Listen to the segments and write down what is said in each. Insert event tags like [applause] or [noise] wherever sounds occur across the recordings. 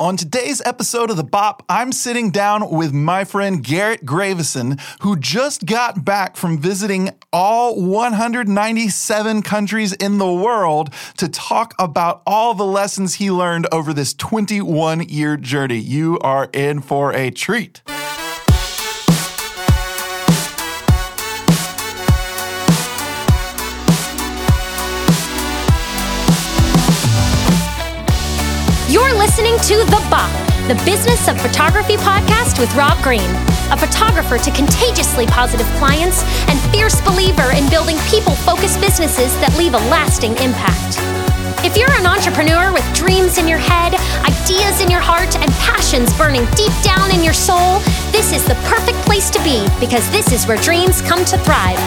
On today's episode of The Bop, I'm sitting down with my friend Garrett Gravesen, who just got back from visiting all 197 countries in the world to talk about all the lessons he learned over this 21 year journey. You are in for a treat. Listening to The Bop, the Business of Photography podcast with Rob Green, a photographer to contagiously positive clients and fierce believer in building people focused businesses that leave a lasting impact. If you're an entrepreneur with dreams in your head, ideas in your heart, and passions burning deep down in your soul, this is the perfect place to be because this is where dreams come to thrive.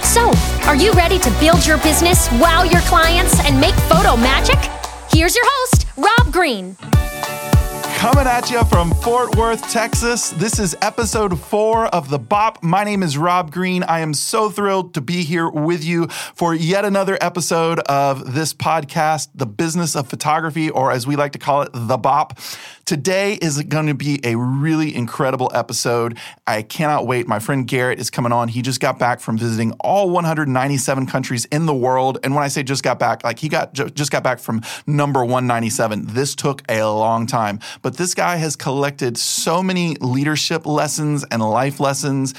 So, are you ready to build your business, wow your clients, and make photo magic? Here's your host, Rob Green. Coming at you from Fort Worth, Texas. This is episode four of The Bop. My name is Rob Green. I am so thrilled to be here with you for yet another episode of this podcast, The Business of Photography, or as we like to call it, The Bop. Today is going to be a really incredible episode. I cannot wait. My friend Garrett is coming on. He just got back from visiting all 197 countries in the world. And when I say just got back, like he got just got back from number 197. This took a long time. But this guy has collected so many leadership lessons and life lessons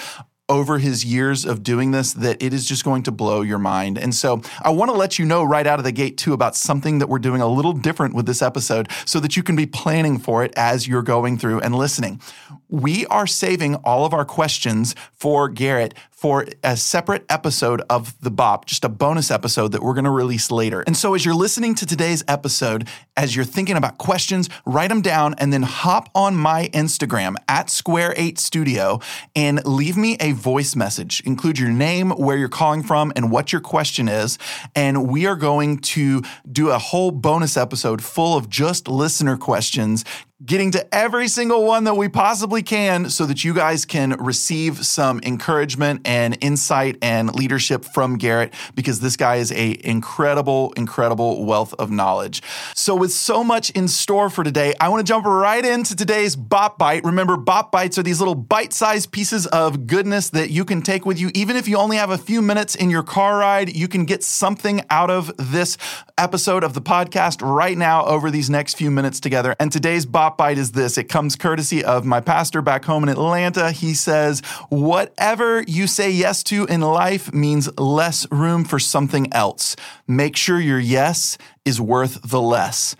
over his years of doing this that it is just going to blow your mind. And so I want to let you know right out of the gate, too, about something that we're doing a little different with this episode so that you can be planning for it as you're going through and listening. We are saving all of our questions for Garrett for a separate episode of The Bop, just a bonus episode that we're going to release later. And so as you're listening to today's episode, as you're thinking about questions, write them down and then hop on my Instagram at Square8 Studio and leave me a voice message. Include your name, where you're calling from, and what your question is. And we are going to do a whole bonus episode full of just listener questions, getting to every single one that we possibly can so that you guys can receive some encouragement and insight and leadership from Garrett because this guy is a incredible incredible wealth of knowledge. So with so much in store for today, I want to jump right into today's Bop Byte. Remember Bop Bytes are these little bite-sized pieces of goodness that you can take with you even if you only have a few minutes in your car ride, you can get something out of this episode of the podcast right now over these next few minutes together. And today's Bop Byte is this. It comes courtesy of my pastor back home in Atlanta. He says, Whatever you say yes to in life means less room for something else. Make sure your yes is worth the less.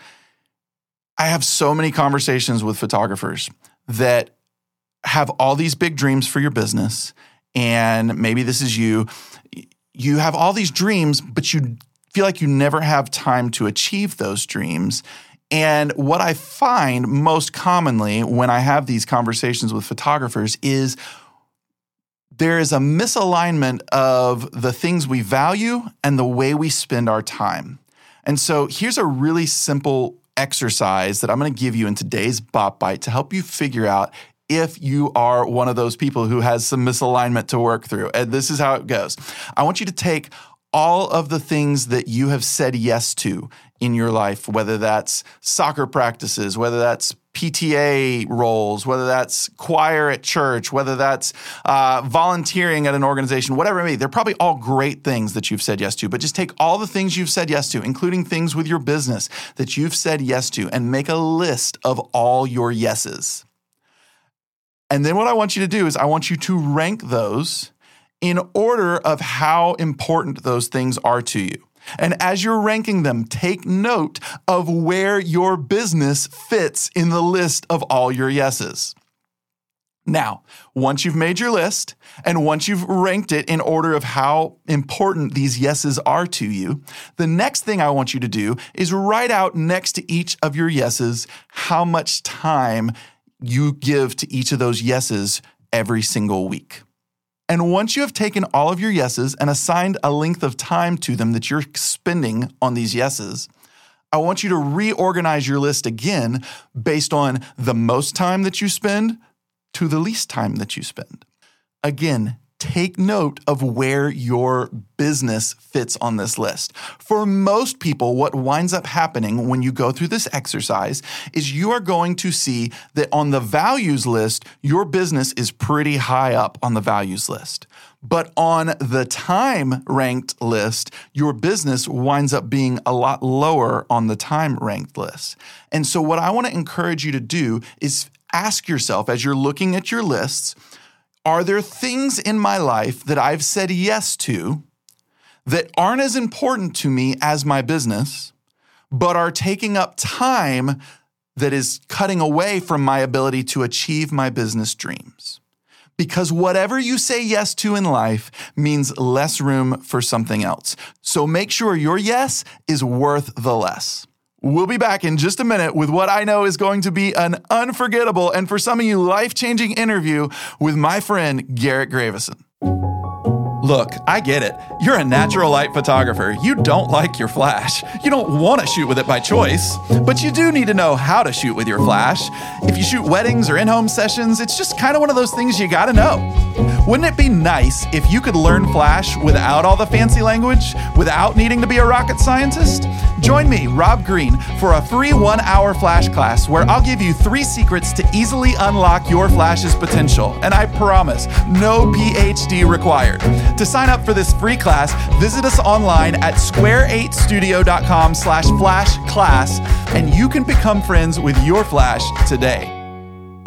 I have so many conversations with photographers that have all these big dreams for your business. And maybe this is you. You have all these dreams, but you feel like you never have time to achieve those dreams. And what I find most commonly when I have these conversations with photographers is there is a misalignment of the things we value and the way we spend our time. And so here's a really simple exercise that I'm going to give you in today's Bop Byte to help you figure out if you are one of those people who has some misalignment to work through. And this is how it goes. I want you to take all of the things that you have said yes to in your life, whether that's soccer practices, whether that's PTA roles, whether that's choir at church, whether that's uh, volunteering at an organization, whatever it may be. They're probably all great things that you've said yes to, but just take all the things you've said yes to, including things with your business that you've said yes to, and make a list of all your yeses. And then what I want you to do is I want you to rank those in order of how important those things are to you. And as you're ranking them, take note of where your business fits in the list of all your yeses. Now, once you've made your list and once you've ranked it in order of how important these yeses are to you, the next thing I want you to do is write out next to each of your yeses how much time you give to each of those yeses every single week. And once you have taken all of your yeses and assigned a length of time to them that you're spending on these yeses, I want you to reorganize your list again based on the most time that you spend to the least time that you spend. Again, take note of where your business fits on this list. For most people, what winds up happening when you go through this exercise is you are going to see that on the values list, your business is pretty high up on the values list. But on the time ranked list, your business winds up being a lot lower on the time ranked list. And so, what I want to encourage you to do is ask yourself as you're looking at your lists, are there things in my life that I've said yes to that aren't as important to me as my business, but are taking up time that is cutting away from my ability to achieve my business dreams? Because whatever you say yes to in life means less room for something else. So make sure your yes is worth the less. We'll be back in just a minute with what I know is going to be an unforgettable and for some of you life changing interview with my friend Garrett Gravesen. Look, I get it. You're a natural light photographer. You don't like your flash. You don't want to shoot with it by choice. But you do need to know how to shoot with your flash. If you shoot weddings or in home sessions, it's just kind of one of those things you gotta know. Wouldn't it be nice if you could learn Flash without all the fancy language, without needing to be a rocket scientist? Join me, Rob Green, for a free one hour Flash class where I'll give you three secrets to easily unlock your Flash's potential. And I promise, no PhD required. To sign up for this free class, visit us online at square8studio.com slash flash class, and you can become friends with your Flash today.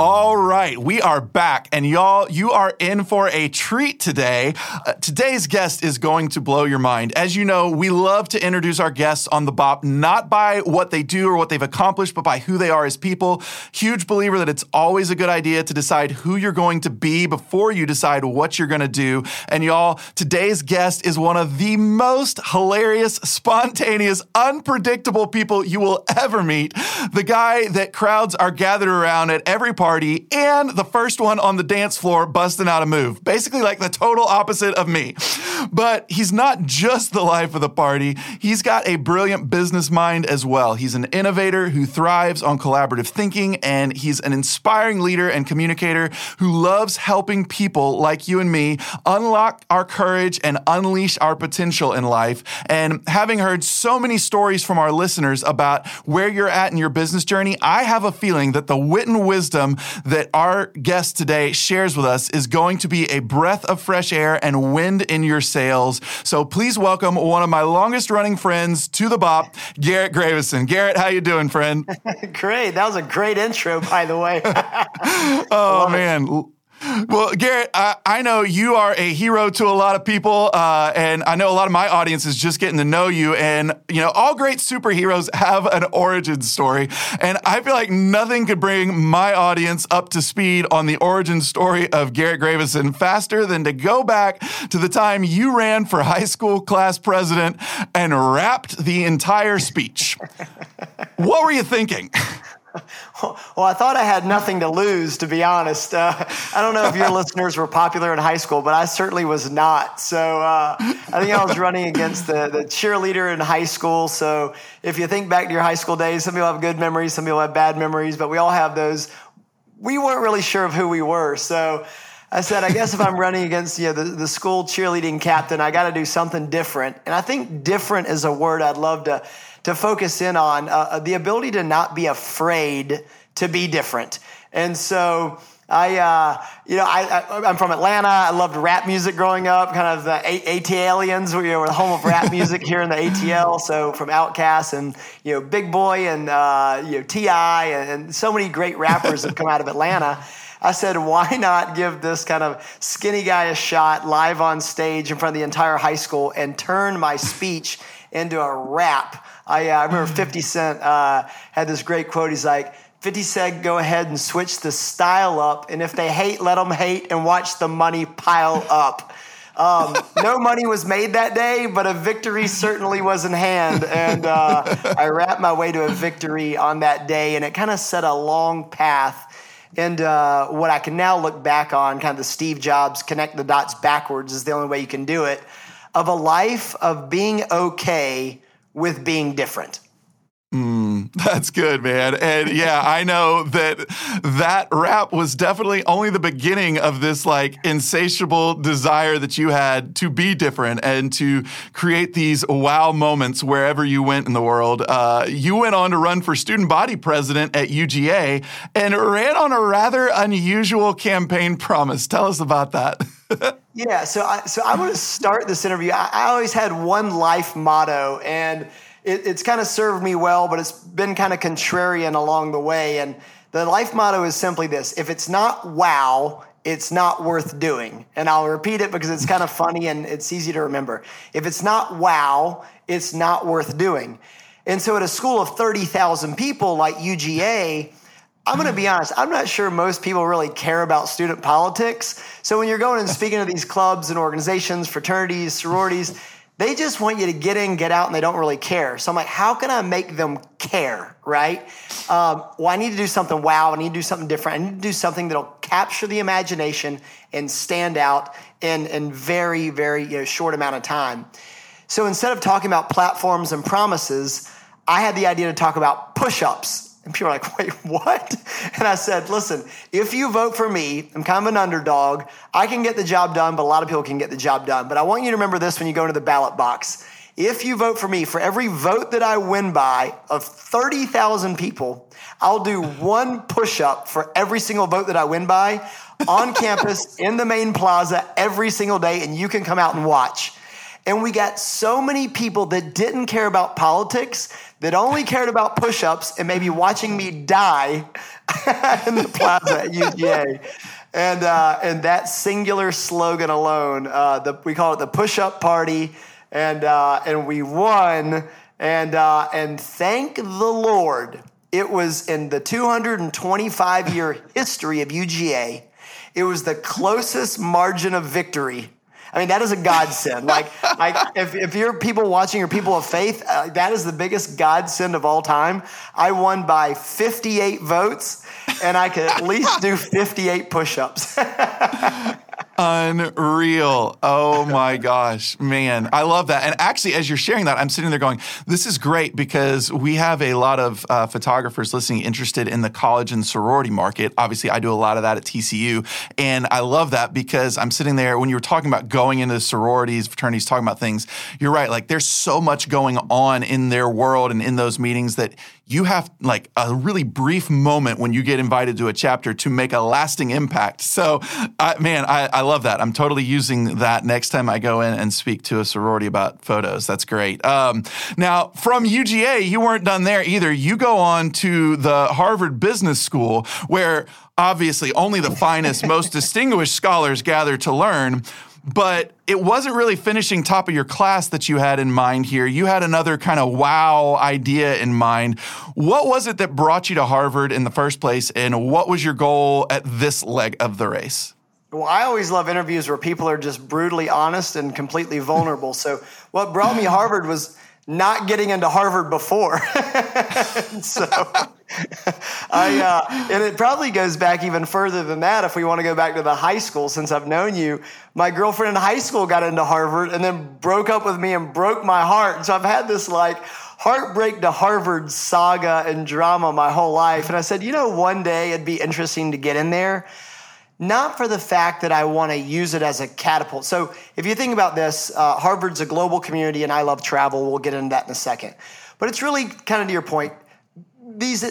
All right, we are back, and y'all, you are in for a treat today. Uh, today's guest is going to blow your mind. As you know, we love to introduce our guests on the Bop not by what they do or what they've accomplished, but by who they are as people. Huge believer that it's always a good idea to decide who you're going to be before you decide what you're going to do. And y'all, today's guest is one of the most hilarious, spontaneous, unpredictable people you will ever meet. The guy that crowds are gathered around at every party party and the first one on the dance floor busting out a move. Basically, like the total opposite of me. But he's not just the life of the party, he's got a brilliant business mind as well. He's an innovator who thrives on collaborative thinking, and he's an inspiring leader and communicator who loves helping people like you and me unlock our courage and unleash our potential in life. And having heard so many stories from our listeners about where you're at in your business journey, I have a feeling that the wit and wisdom that our guest today shares with us is going to be a breath of fresh air and wind in your sails. So please welcome one of my longest running friends to the Bop, Garrett Gravesen. Garrett, how you doing, friend? [laughs] great. That was a great intro, by the way. [laughs] oh [laughs] man. It. Well, Garrett, I, I, know you are a hero to a lot of people, uh, and I know a lot of my audience is just getting to know you. And you know, all great superheroes [laughs] have an origin story, and I feel like nothing could bring my audience up to speed on the origin story of Garrett Gravesen faster than to go back to the time you ran for high school class president and rapped the entire speech. [laughs] what were you thinking? [laughs] [laughs] Well, I thought I had nothing to lose, to be honest. Uh, I don't know if your [laughs] listeners were popular in high school, but I certainly was not. So uh, I think I was running against the, the cheerleader in high school. So if you think back to your high school days, some people have good memories, some people have bad memories, but we all have those. We weren't really sure of who we were. So I said, I guess if I'm running against you know, the, the school cheerleading captain, I got to do something different. And I think different is a word I'd love to to focus in on uh, uh, the ability to not be afraid to be different. And so I, uh, you know, I, am from Atlanta. I loved rap music growing up, kind of the ATLiens. We were the home of rap music here in the ATL. So from Outkast and, you know, Big Boi and, uh, you know, T.I. And, and so many great rappers have come out of Atlanta. I said, why not give this kind of skinny guy a shot live on stage in front of the entire high school and turn my speech into a rap I, uh, I remember 50 Cent uh, had this great quote. He's like, 50 said, go ahead and switch the style up. And if they hate, let them hate and watch the money pile up. Um, no money was made that day, but a victory certainly was in hand. And uh, I rapped my way to a victory on that day. And it kind of set a long path. And uh, what I can now look back on, kind of the Steve Jobs connect the dots backwards, is the only way you can do it, of a life of being okay with being different. Mm, that's good, man. And yeah, I know that that rap was definitely only the beginning of this like insatiable desire that you had to be different and to create these wow moments wherever you went in the world. Uh, you went on to run for student body president at UGA and ran on a rather unusual campaign promise. Tell us about that. [laughs] yeah, so I, so I want to start this interview. I, I always had one life motto and it, it's kind of served me well, but it's been kind of contrarian along the way. And the life motto is simply this if it's not wow, it's not worth doing. And I'll repeat it because it's kind of funny and it's easy to remember. If it's not wow, it's not worth doing. And so at a school of 30,000 people like UGA, I'm going to be honest, I'm not sure most people really care about student politics. So when you're going and speaking to these clubs and organizations, fraternities, sororities, they just want you to get in, get out, and they don't really care. So I'm like, how can I make them care, right? Um, well, I need to do something wow. I need to do something different. I need to do something that'll capture the imagination and stand out in, in very, very you know, short amount of time. So instead of talking about platforms and promises, I had the idea to talk about push ups and people are like, [laughs] wait, what? And I said, listen, if you vote for me, I'm kind of an underdog. I can get the job done, but a lot of people can get the job done. But I want you to remember this when you go into the ballot box. If you vote for me, for every vote that I win by of 30,000 people, I'll do one push up for every single vote that I win by on campus [laughs] in the main plaza every single day, and you can come out and watch. And we got so many people that didn't care about politics that only cared about push ups and maybe watching me die [laughs] in the plaza at UGA. And, uh, and that singular slogan alone, uh, the, we call it the push up party. And, uh, and we won. And, uh, and thank the Lord, it was in the 225 year history of UGA, it was the closest margin of victory I mean, that is a godsend. like, if, if you're people watching or people of faith, uh, that is the biggest godsend of all time. I won by 58 votes, and I could at least do 58 push-ups. [laughs] Unreal. Oh my gosh, man. I love that. And actually, as you're sharing that, I'm sitting there going, this is great because we have a lot of uh, photographers listening interested in the college and sorority market. Obviously, I do a lot of that at TCU. And I love that because I'm sitting there when you were talking about going into sororities, fraternities, talking about things, you're right. Like there's so much going on in their world and in those meetings that you have like a really brief moment when you get invited to a chapter to make a lasting impact. So, I, man, I, I, love that. I'm totally using that next time I go in and speak to a sorority about photos. That's great. Um, now, from UGA, you weren't done there either. You go on to the Harvard Business School, where obviously only the finest, most [laughs] distinguished scholars gather to learn but it wasn't really finishing top of your class that you had in mind here. You had another kind of wow idea in mind. What was it that brought you to Harvard in the first place, and what was your goal at this leg of the race? Well, I always love interviews where people are just brutally honest and completely vulnerable. so, what brought me Harvard was not getting into Harvard before. [laughs] so I, uh, and it probably goes back even further than that if we want to go back to the high school since I've known you. My girlfriend in high school got into Harvard and then broke up with me and broke my heart. So I've had this like heartbreak to Harvard saga and drama my whole life. And I said, you know, one day it'd be interesting to get in there not for the fact that I want to use it as a catapult. So, if you think about this, uh, Harvard's a global community, and I love travel. We'll get into that in a second. But it's really kind of to your point these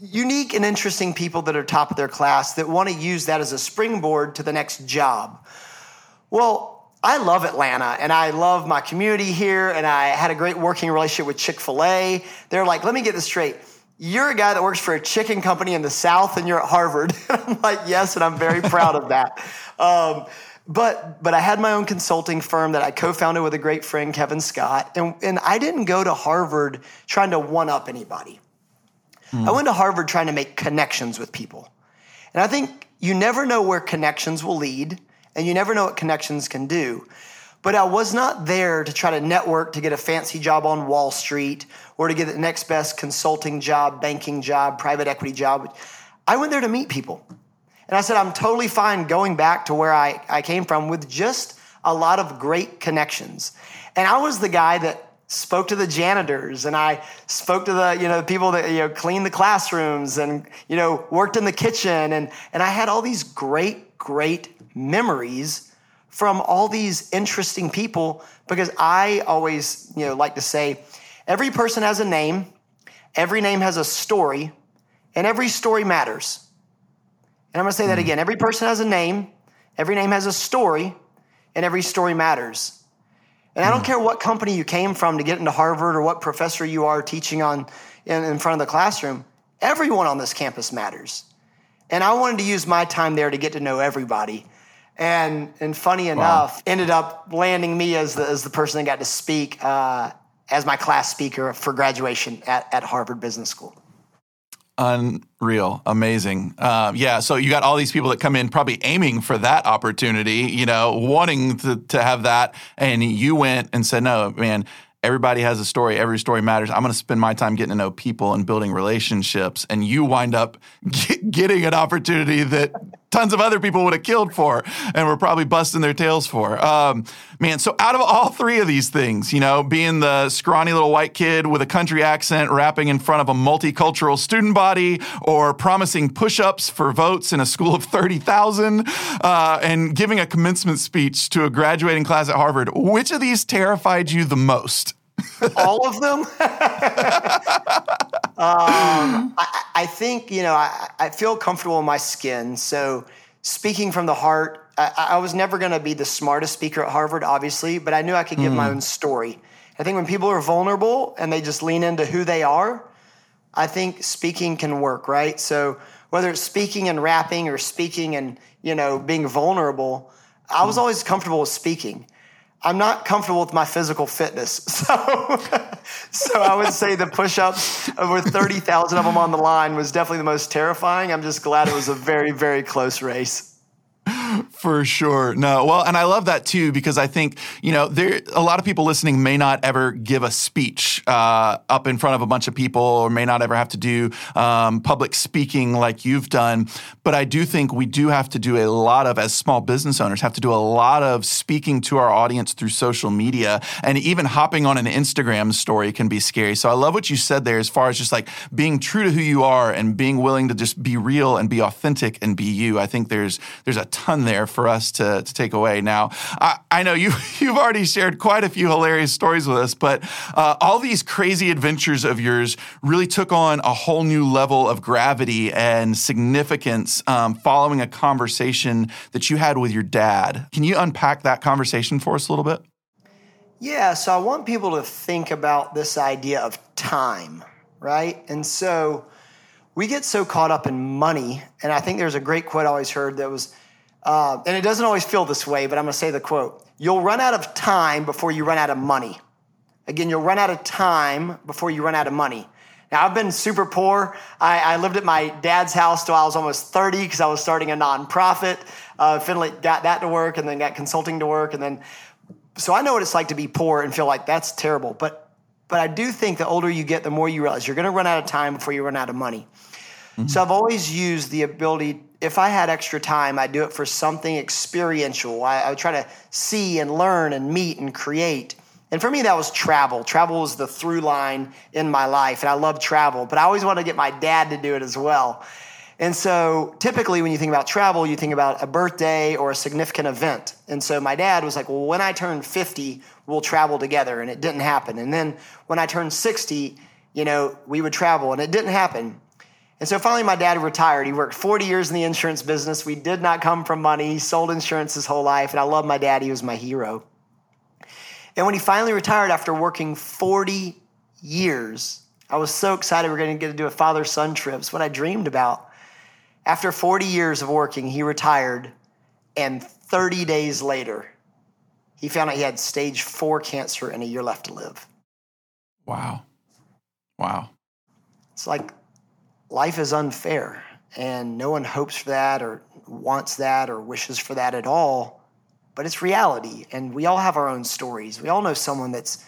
unique and interesting people that are top of their class that want to use that as a springboard to the next job. Well, I love Atlanta and I love my community here, and I had a great working relationship with Chick fil A. They're like, let me get this straight you're a guy that works for a chicken company in the South and you're at Harvard. And [laughs] I'm like, yes, and I'm very proud of that. Um, but but I had my own consulting firm that I co-founded with a great friend, Kevin Scott, and, and I didn't go to Harvard trying to one up anybody. Mm. I went to Harvard trying to make connections with people. And I think you never know where connections will lead, and you never know what connections can do. But I was not there to try to network to get a fancy job on Wall Street or to get the next best consulting job, banking job, private equity job. I went there to meet people. And I said, I'm totally fine going back to where I, I came from with just a lot of great connections. And I was the guy that spoke to the janitors and I spoke to the, you know, people that, you know, cleaned the classrooms and, you know, worked in the kitchen. And, and I had all these great, great memories from all these interesting people because I always, you know, like to say every person has a name, every name has a story, and every story matters. And I'm going to say that hmm. again. Every person has a name, every name has a story, and every story matters. And I don't hmm. care what company you came from to get into Harvard or what professor you are teaching on in, in front of the classroom. Everyone on this campus matters. And I wanted to use my time there to get to know everybody. And, and funny enough, wow. ended up landing me as the, as the person that got to speak uh, as my class speaker for graduation at, at Harvard Business School. Unreal, amazing. Uh, yeah, so you got all these people that come in probably aiming for that opportunity, you know, wanting to, to have that. And you went and said, no, man, everybody has a story. Every story matters. I'm going to spend my time getting to know people and building relationships. And you wind up [laughs] get, getting an opportunity that tons of other people would have killed for and were probably busting their tails for. Um, man, so out of all three of these things, you know, being the scrawny little white kid with a country accent rapping in front of a multicultural student body or promising push ups for votes in a school of 30,000 uh, and giving a commencement speech to a graduating class at Harvard, which of these terrified you the most? All of them. [laughs] um, I, I, think you know I, I, feel comfortable in my skin. So speaking from the heart, I, I was never going to be the smartest speaker at Harvard, obviously, but I knew I could give mm. my hmm. own story. I think when people are vulnerable and they just lean into who they are, I think speaking can work, right? So whether it's speaking and rapping or speaking and you know being vulnerable, I was hmm. always comfortable with speaking. I'm not comfortable with my physical fitness. [laughs] So, so I would say the push-ups over 30,000 of them on the line was definitely the most terrifying. I'm just glad it was a very, very close race. [laughs] For sure. No. Well, and I love that too because I think, you know, there a lot of people listening may not ever give a speech uh, up in front of a bunch of people or may not ever have to do um, public speaking like you've done. But I do think we do have to do a lot of, as small business owners, have to do a lot of speaking to our audience through social media. And even hopping on an Instagram story can be scary. So I love what you said there as far as just like being true to who you are and being willing to just be real and be authentic and be you. I think there's there's a ton there for us to, to take away. Now, I, I know you, [laughs] you've already shared quite a few hilarious stories with us, but uh, all these crazy adventures of yours really took on a whole new level of gravity and significance um, following a conversation that you had with your dad. Can you unpack that conversation for us a little bit? Yeah, so I want people to think about this idea of time, right? And so we get so caught up in money, and I think there's a great quote I always heard that was uh, and it doesn't always feel this way, but I'm going to say the quote You'll run out of time before you run out of money. Again, you'll run out of time before you run out of money. Now, I've been super poor. I, I lived at my dad's house till I was almost 30 because I was starting a nonprofit. Uh, finally got that to work and then got consulting to work. And then, so I know what it's like to be poor and feel like that's terrible. But, but I do think the older you get, the more you realize you're going to run out of time before you run out of money. Mm-hmm. So I've always used the ability if I had extra time, I'd do it for something experiential. I, I, would try to see and learn and meet and create. And for me, that was travel. Travel was the through line in my life, and I love travel, but I always wanted to get my dad to do it as well. And so typically, when you think about travel, you think about a birthday or a significant event. And so my dad was like, Well, when I turn 50, we'll travel together. And it didn't happen. And then when I turned 60, you know, we would travel, and it didn't happen. And so finally, my dad retired. He worked 40 years in the insurance business. We did not come from money. He sold insurance his whole life. And I love my dad. He was my hero. And when he finally retired after working 40 years, I was so excited we are going to get to do a father son trip. It's what I dreamed about. After 40 years of working, he retired. And 30 days later, he found out he had stage four cancer and a year left to live. Wow. Wow. It's like life is unfair and no one hopes for that or wants that or wishes for that at all but it's reality and we all have our own stories. We all know someone that's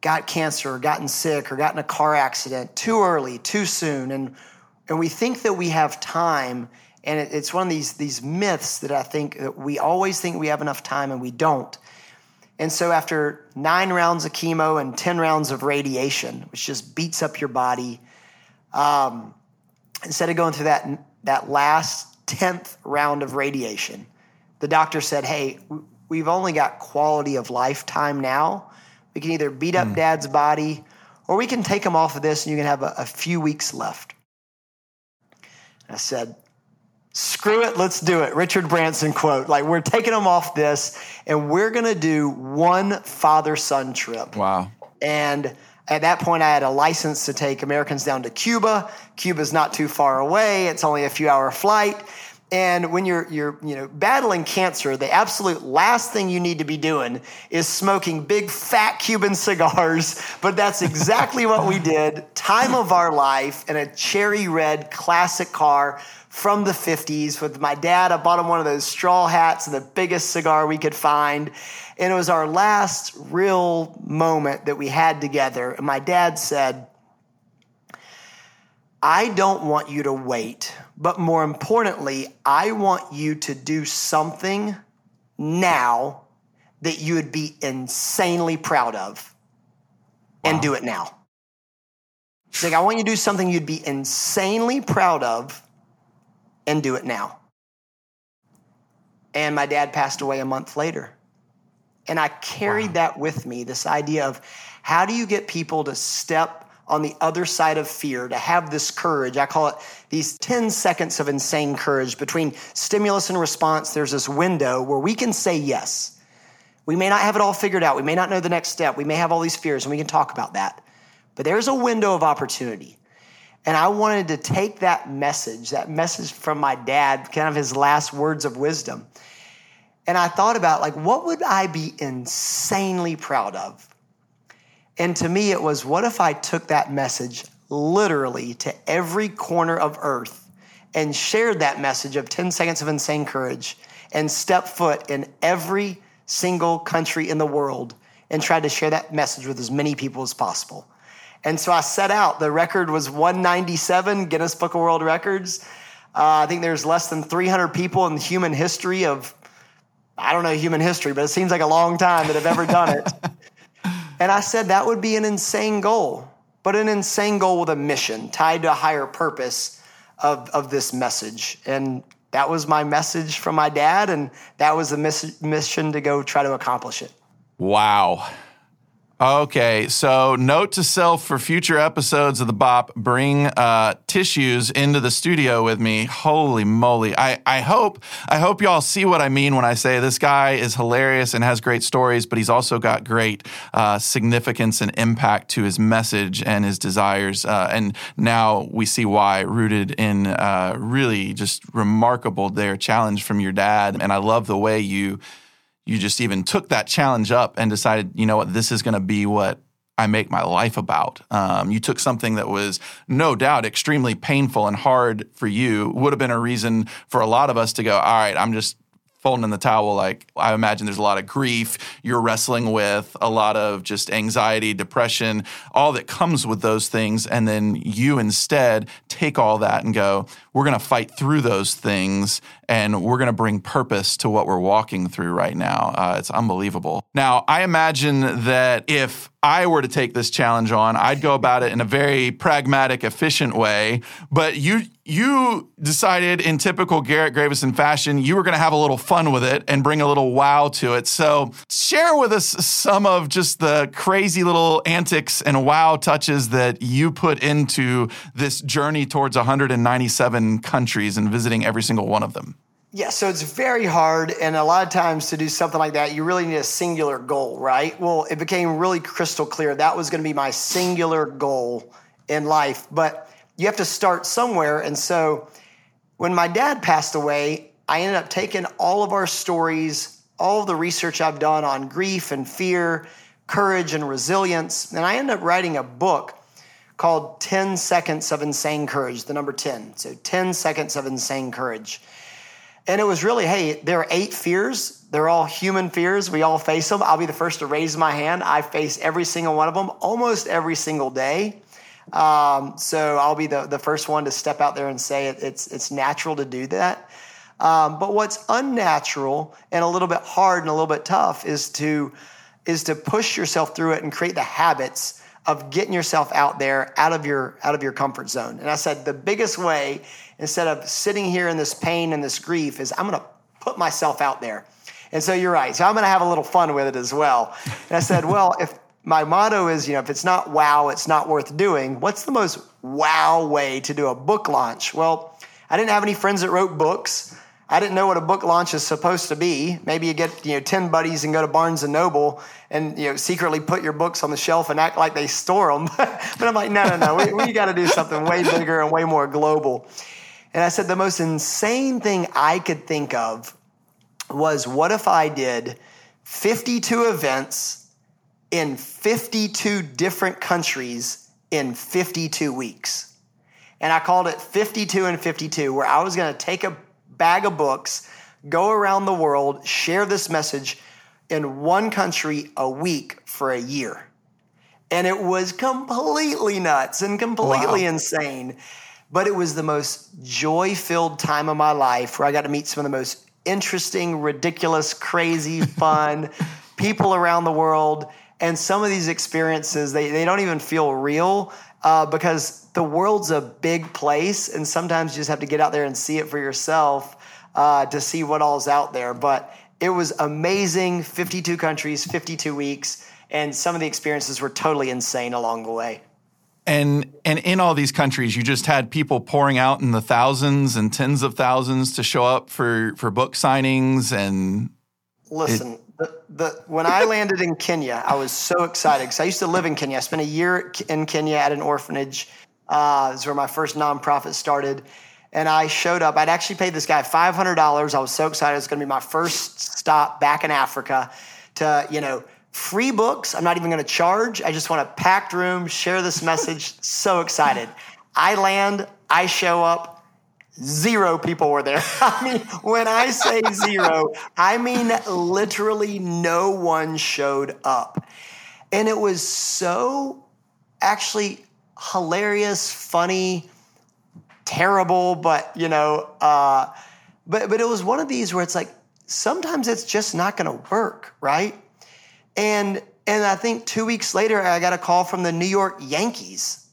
got cancer or gotten sick or gotten a car accident too early too soon and and we think that we have time and it, it's one of these these myths that i think that we always think we have enough time and we don't. And so, after nine rounds of chemo and 10 rounds of radiation, which just beats up your body, um, instead of going through that, that last 10th round of radiation, the doctor said, Hey, we've only got quality of lifetime now. We can either beat up mm. dad's body or we can take him off of this and you can have a, a few weeks left. I said, screw it, let's do it. Richard Branson quote. Like, we're taking them off this and we're going to do one father son trip. Wow. And at that point, I had a license to take Americans down to Cuba. Cuba's not too far away, it's only a few hour flight. And when you're, you're you know, battling cancer, the absolute last thing you need to be doing is smoking big fat Cuban cigars. [laughs] But that's exactly what we did. Time of our life in a cherry red classic car from the 50s with my dad. I bought him one of those straw hats and the biggest cigar we could find. And it was our last real moment that we had together. And my dad said, I don't want you to wait, but more importantly, I want you to do something now that you would be insanely proud of and wow. do it now. Like, I want you to do something you'd be insanely proud of and do it now. And my dad passed away a month later. And I carried wow. that with me this idea of how do you get people to step on the other side of fear, to have this courage. I call it these 10 seconds of insane courage between stimulus and response. There's this window where we can say yes. We may not have it all figured out. We may not know the next step. We may have all these fears, and we can talk about that. But there's a window of opportunity. And I wanted to take that message, that message from my dad, kind of his last words of wisdom. And I thought about, like, what would I be insanely proud of? And to me, it was what if I took that message literally to every corner of earth and shared that message of 10 seconds of insane courage and stepped foot in every single country in the world and tried to share that message with as many people as possible. And so I set out. The record was 197, Guinness Book of World Records. Uh, I think there's less than 300 people in human history of, I don't know human history, but it seems like a long time that have ever done it. [laughs] And I said that would be an insane goal, but an insane goal with a mission tied to a higher purpose of, of this message. And that was my message from my dad, and that was the miss- mission to go try to accomplish it. Wow. Okay, so note to self for future episodes of the Bop: bring uh, tissues into the studio with me. Holy moly! I, I hope I hope y'all see what I mean when I say this guy is hilarious and has great stories, but he's also got great uh, significance and impact to his message and his desires. Uh, and now we see why, rooted in uh, really just remarkable their challenge from your dad. And I love the way you you just even took that challenge up and decided, you know what, this is going to be what I make my life about. Um, you took something that was no doubt extremely painful and hard for you, would have been a reason for a lot of us to go, all right, I'm just folding in the towel. Like, I imagine there's a lot of grief you're wrestling with, a lot of just anxiety, depression, all that comes with those things. And then you instead take all that and go, we're going to fight through those things and we're going to bring purpose to what we're walking through right now. Uh, it's unbelievable. Now, I imagine that if I were to take this challenge on, I'd go about it in a very pragmatic, efficient way. But you you decided in typical Garrett Gravesen fashion, you were going to have a little fun with it and bring a little wow to it. So share with us some of just the crazy little antics and wow touches that you put into this journey towards 197 countries and visiting every single one of them. Yeah, so it's very hard. And a lot of times to do something like that, you really need a singular goal, right? Well, it became really crystal clear that was going to be my singular goal in life. But you have to start somewhere. And so when my dad passed away, I ended up taking all of our stories, all the research I've done on grief and fear, courage and resilience, and I ended up writing a book called 10 Seconds of Insane Courage, the number 10. So 10 Seconds of Insane Courage. And it was really, hey, there are eight fears. They're all human fears. We all face them. I'll be the first to raise my hand. I face every single one of them almost every single day. Um, so I'll be the, the first one to step out there and say it, it's, it's natural to do that. Um, but what's unnatural and a little bit hard and a little bit tough is to is to push yourself through it and create the habits of getting yourself out there out of your out of your comfort zone. And I said the biggest way instead of sitting here in this pain and this grief is I'm going to put myself out there. And so you're right. So I'm going to have a little fun with it as well. And I said, well, if [laughs] my motto is, you know, if it's not wow, it's not worth doing. What's the most wow way to do a book launch? Well, I didn't have any friends that wrote books. I didn't know what a book launch is supposed to be. Maybe you get you know ten buddies and go to Barnes and Noble and you know secretly put your books on the shelf and act like they store them. [laughs] but I'm like, no, no, no. We, we got to do something way bigger and way more global. And I said the most insane thing I could think of was what if I did 52 events in 52 different countries in 52 weeks. And I called it 52 and 52, where I was going to take a bag of books, go around the world, share this message in one country a week for a year. And it was completely nuts and completely wow. insane. But it was the most joy filled time of my life where I got to meet some of the most interesting, ridiculous, crazy, [laughs] fun people around the world. And some of these experiences, they, they don't even feel real uh, because the world's a big place. And sometimes you just have to get out there and see it for yourself uh, to see what all's out there. But it was amazing 52 countries, 52 weeks. And some of the experiences were totally insane along the way. And and in all these countries, you just had people pouring out in the thousands and tens of thousands to show up for for book signings and. Listen, it, the, the when I landed in Kenya, I was so excited because I used to live in Kenya. I spent a year in Kenya at an orphanage. Uh, this is where my first nonprofit started. And I showed up. I'd actually paid this guy $500. I was so excited. It's going to be my first stop back in Africa to, you know, free books. I'm not even going to charge. I just want a packed room, share this message. [laughs] so excited. I land, I show up. Zero people were there. [laughs] I mean, when I say zero, I mean literally no one showed up. And it was so actually hilarious, funny, terrible, but you know, uh, but but it was one of these where it's like sometimes it's just not going to work, right? And and I think two weeks later, I got a call from the New York Yankees.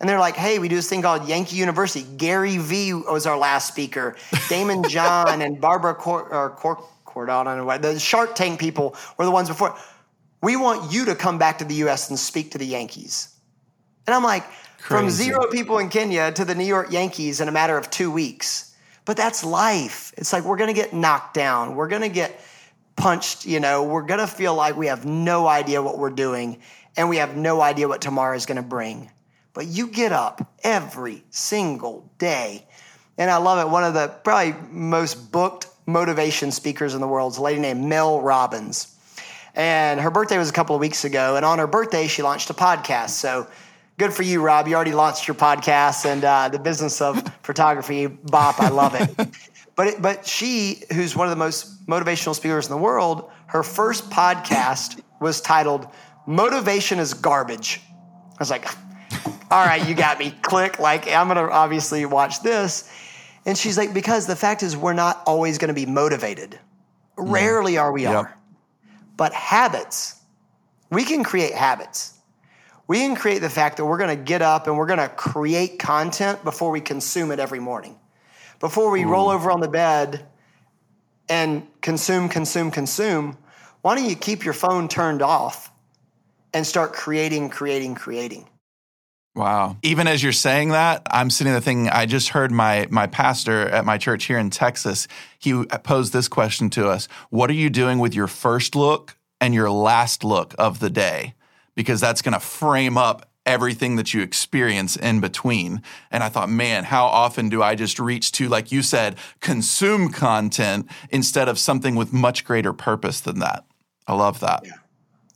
And they're like, hey, we do this thing called Yankee University. Gary Vee was our last speaker. Daymond [laughs] John and Barbara Cor- or Cor- Cordell, I don't know what, the Shark Tank people were the ones before. We want you to come back to the US and speak to the Yankees. And I'm like, Crazy. from zero people in Kenya to the New York Yankees in a matter of two weeks. But that's life. It's like we're going to get knocked down. We're going to get punched, you know, we're going to feel like we have no idea what we're doing and we have no idea what tomorrow is going to bring. But you get up every single day. And I love it. One of the probably most booked motivation speakers in the world is a lady named Mel Robbins. And her birthday was a couple of weeks ago. And on her birthday, she launched a podcast. So good for you, Rob. You already launched your podcast and uh, the business of [laughs] photography. Bop, I love it. But it, but she, who's one of the most motivational speakers in the world, her first podcast was titled "Motivation is Garbage." I was like, "All right, you got me." Click. Like I'm gonna obviously watch this. And she's like, "Because the fact is, we're not always going to be motivated. Rarely are we yep. are. But habits, we can create habits." We can create the fact that we're going to get up and we're going to create content before we consume it every morning before we roll over on the bed and consume, consume, consume, why don't you keep your phone turned off and start creating, creating, creating? Wow. Even as you're saying that, I'm sitting there thinking, I just heard my my pastor at my church here in Texas. He posed this question to us. What are you doing with your first look and your last look of the day? Because that's going to frame up everything that you experience in between. And I thought, man, how often do I just reach to, like you said, consume content instead of something with much greater purpose than that? I love that. Yeah.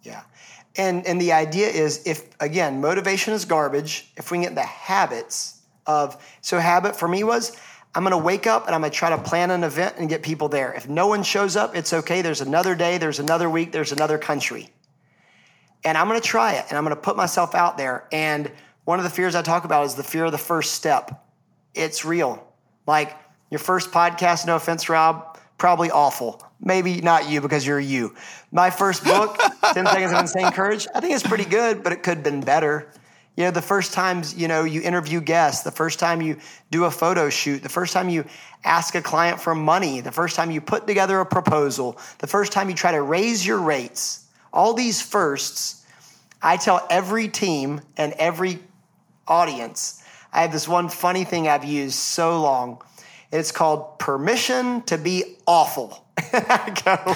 Yeah. And and the idea is if again, motivation is garbage, if we get the habits of so habit for me was I'm going to wake up and I'm going to try to plan an event and get people there. If no one shows up, it's okay. There's another day, there's another week, there's another country and I'm going to try it and I'm going to put myself out there. And one of the fears I talk about is the fear of the first step. It's real. Like your first podcast, no offense, Rob, probably awful. maybe not you because you're you. My first book, [laughs] 10 Seconds of Insane Courage, I think it's pretty good, but it could have been better. You know, the first times, you know, you interview guests, the first time you do a photo shoot, the first time you ask a client for money, the first time you put together a proposal, the first time you try to raise your rates, all these firsts, I tell every team and every audience, I have this one funny thing I've used so long. It's called permission to be awful. [laughs] I go,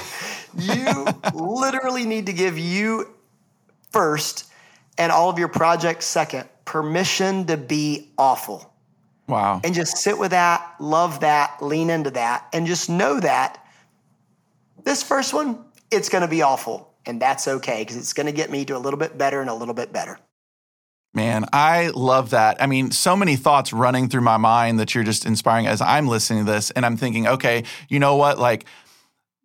you literally need to give you first and all of your projects second permission to be awful. Wow. And just sit with that, love that, lean into that, and just know that this first one, it's going to be awful. And that's okay because it's going to get me to a little bit better and a little bit better. Man, I love that. I mean, so many thoughts running through my mind that you're just inspiring as I'm listening to this. And I'm thinking, okay, you know what? Like,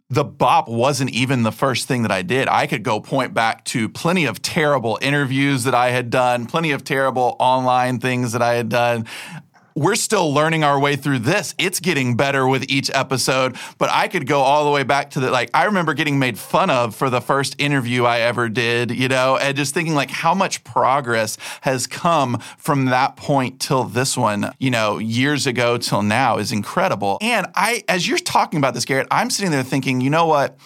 the bop wasn't even the first thing that I did. I could go point back to plenty of terrible interviews that I had done, plenty of terrible online things that I had done we're still learning our way through this. It's getting better with each episode, but I could go all the way back to the like I remember getting made fun of for the first interview I ever did, you know, and just thinking like how much progress has come from that point till this one, you know, years ago till now is incredible. And I as you're talking about this Garrett, I'm sitting there thinking, you know what?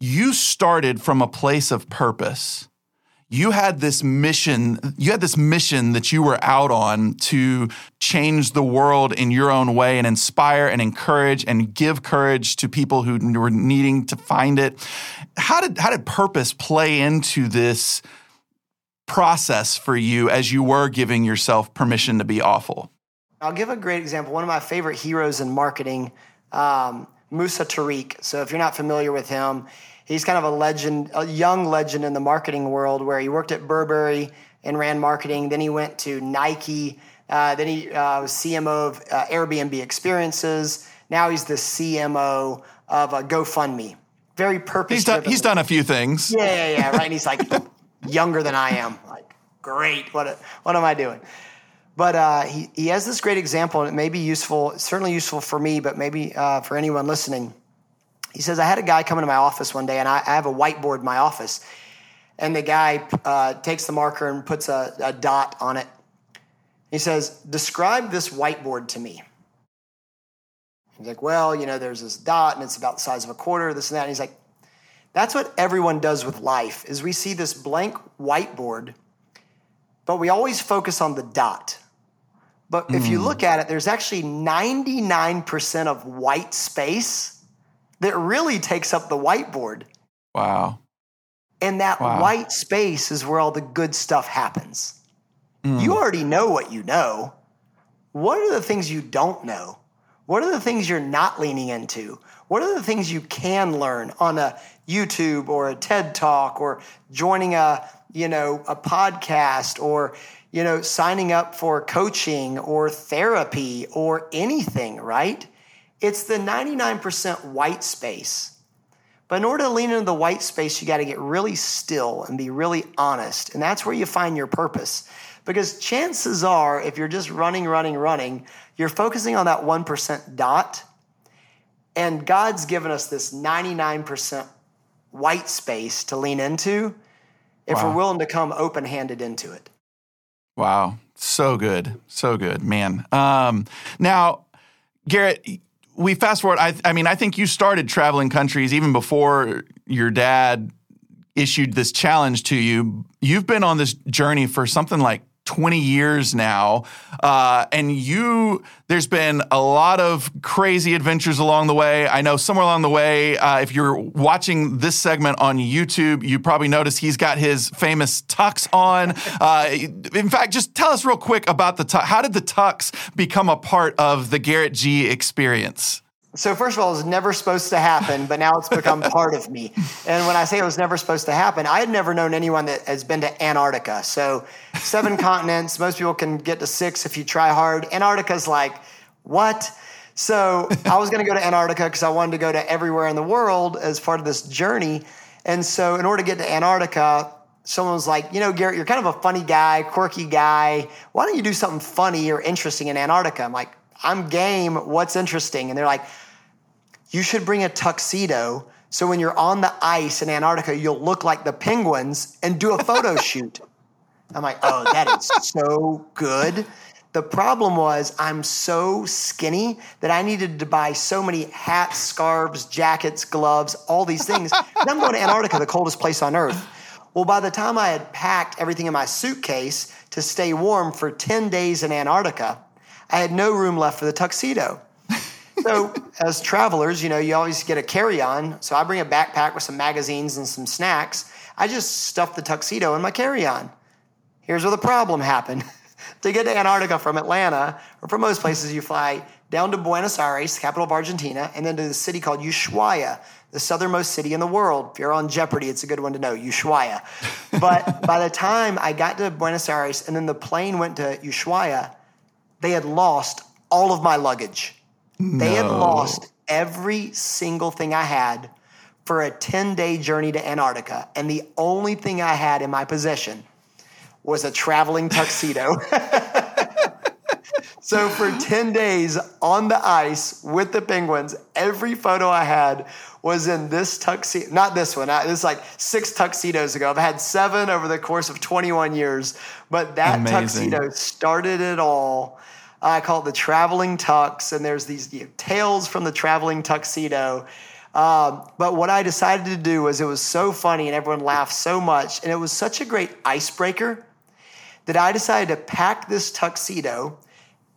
You started from a place of purpose you had this mission, you had this mission that you were out on to change the world in your own way and inspire and encourage and give courage to people who were needing to find it. How did how did purpose play into this process for you as you were giving yourself permission to be awful? I'll give a great example. One of my favorite heroes in marketing, um, Musa Tariq. So if you're not familiar with him, he's kind of a legend, a young legend in the marketing world where he worked at Burberry and ran marketing. Then he went to Nike. Uh, then he uh, was CMO of uh, Airbnb Experiences. Now he's the CMO of uh, GoFundMe. Very purpose. He's done. He's done a few things. Yeah, yeah, yeah. Right. And he's like [laughs] younger than I am. Like, great. What? What am I doing? But uh, he he has this great example, and it may be useful. Certainly useful for me, but maybe uh, for anyone listening he says, I had a guy come into my office one day, and I, I have a whiteboard in my office. And the guy uh, takes the marker and puts a, a dot on it. He says, Describe this whiteboard to me. He's like, Well, you know, there's this dot, and it's about the size of a quarter, this and that. And he's like, That's what everyone does with life, is we see this blank whiteboard, but we always focus on the dot. But mm. if you hmm. look at it, there's actually 99% of white space that really takes up the whiteboard. Wow. And that wow. white space is where all the good stuff happens. Mm. You already know what you know. What are the things you don't know? What are the things you're not leaning into? What are the things you can learn on a YouTube or a TED Talk or joining a, you know, a podcast or, you know, signing up for coaching or therapy or anything, right? It's the 99% white space. But in order to lean into the white space, you got to get really still and be really honest. And that's where you find your purpose. Because chances are, if you're just running, running, running, you're focusing on that 1% dot. And God's given us this 99% white space to lean into if wow. we're willing to come open handed into it. Wow. So good. So good, man. Um, now, Garrett, we fast forward. I, I mean, I think you started traveling countries even before your dad issued this challenge to you. You've been on this journey for something like 20 years now. Uh, and you, there's been a lot of crazy adventures along the way. I know somewhere along the way, uh, if you're watching this segment on YouTube, you probably noticed he's got his famous tux on. [laughs] Uh, in fact, just tell us real quick about the tux. How did the tux become a part of the Garrett G experience? So first of all, it was never supposed to happen, but now it's become [laughs] part of me. And when I say it was never supposed to happen, I had never known anyone that has been to Antarctica. So seven [laughs] continents, most people can get to six if you try hard. Antarctica's like, what? So I was going to go to Antarctica because I wanted to go to everywhere in the world as part of this journey. And so in order to get to Antarctica, someone was like, you know, Garrett, you're kind of a funny guy, quirky guy. Why don't you do something funny or interesting in Antarctica? I'm like, I'm game. What's interesting? And they're like, you should bring a tuxedo so when you're on the ice in Antarctica, you'll look like the penguins and do a photo [laughs] shoot. I'm like, oh, that is so good. The problem was I'm so skinny that I needed to buy so many hats, scarves, jackets, gloves, all these things. and I'm going to Antarctica, the coldest place on earth. Well, by the time I had packed everything in my suitcase to stay warm for 10 days in Antarctica, I had no room left for the tuxedo. So, as travelers, you know, you always get a carry on. So, I bring a backpack with some magazines and some snacks. I just stuff the tuxedo in my carry on. Here's where the problem happened. [laughs] to get to Antarctica from Atlanta, or from most places, you fly down to Buenos Aires, the capital of Argentina, and then to the city called Ushuaia, the southernmost city in the world. If you're on Jeopardy, it's a good one to know, Ushuaia. But [laughs] by the time I got to Buenos Aires and then the plane went to Ushuaia, they had lost all of my luggage. No. They had lost every single thing I had for a 10 day journey to Antarctica. And the only thing I had in my possession was a traveling [laughs] tuxedo. [laughs] so for 10 days on the ice with the penguins, every photo I had was in this tuxedo. Not this one. Uh, this is like six tuxedos ago. I've had seven over the course of 21 years, but that Amazing. tuxedo started it all. I call it the traveling tux, and there's these you know, tales from the traveling tuxedo. Um, but what I decided to do was it was so funny and everyone laughed so much, and it was such a great icebreaker that I decided to pack this tuxedo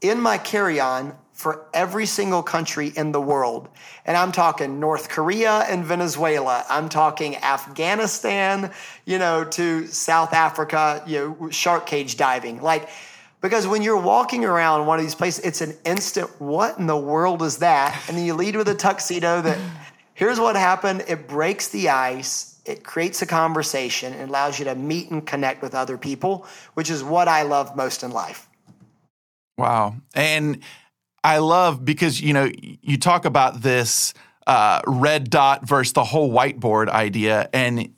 in my carry on for every single country in the world. And I'm talking North Korea and Venezuela. I'm talking Afghanistan, you know, to South Africa, you know, shark cage diving. Like, because when you're walking around one of these places, it's an instant, what in the world is that? And then you lead with a tuxedo that, here's what happened it breaks the ice it creates a conversation and allows you to meet and connect with other people, which is what I love most in life. Wow. And I love because, you know, you talk about this uh, red dot versus the whole whiteboard idea. And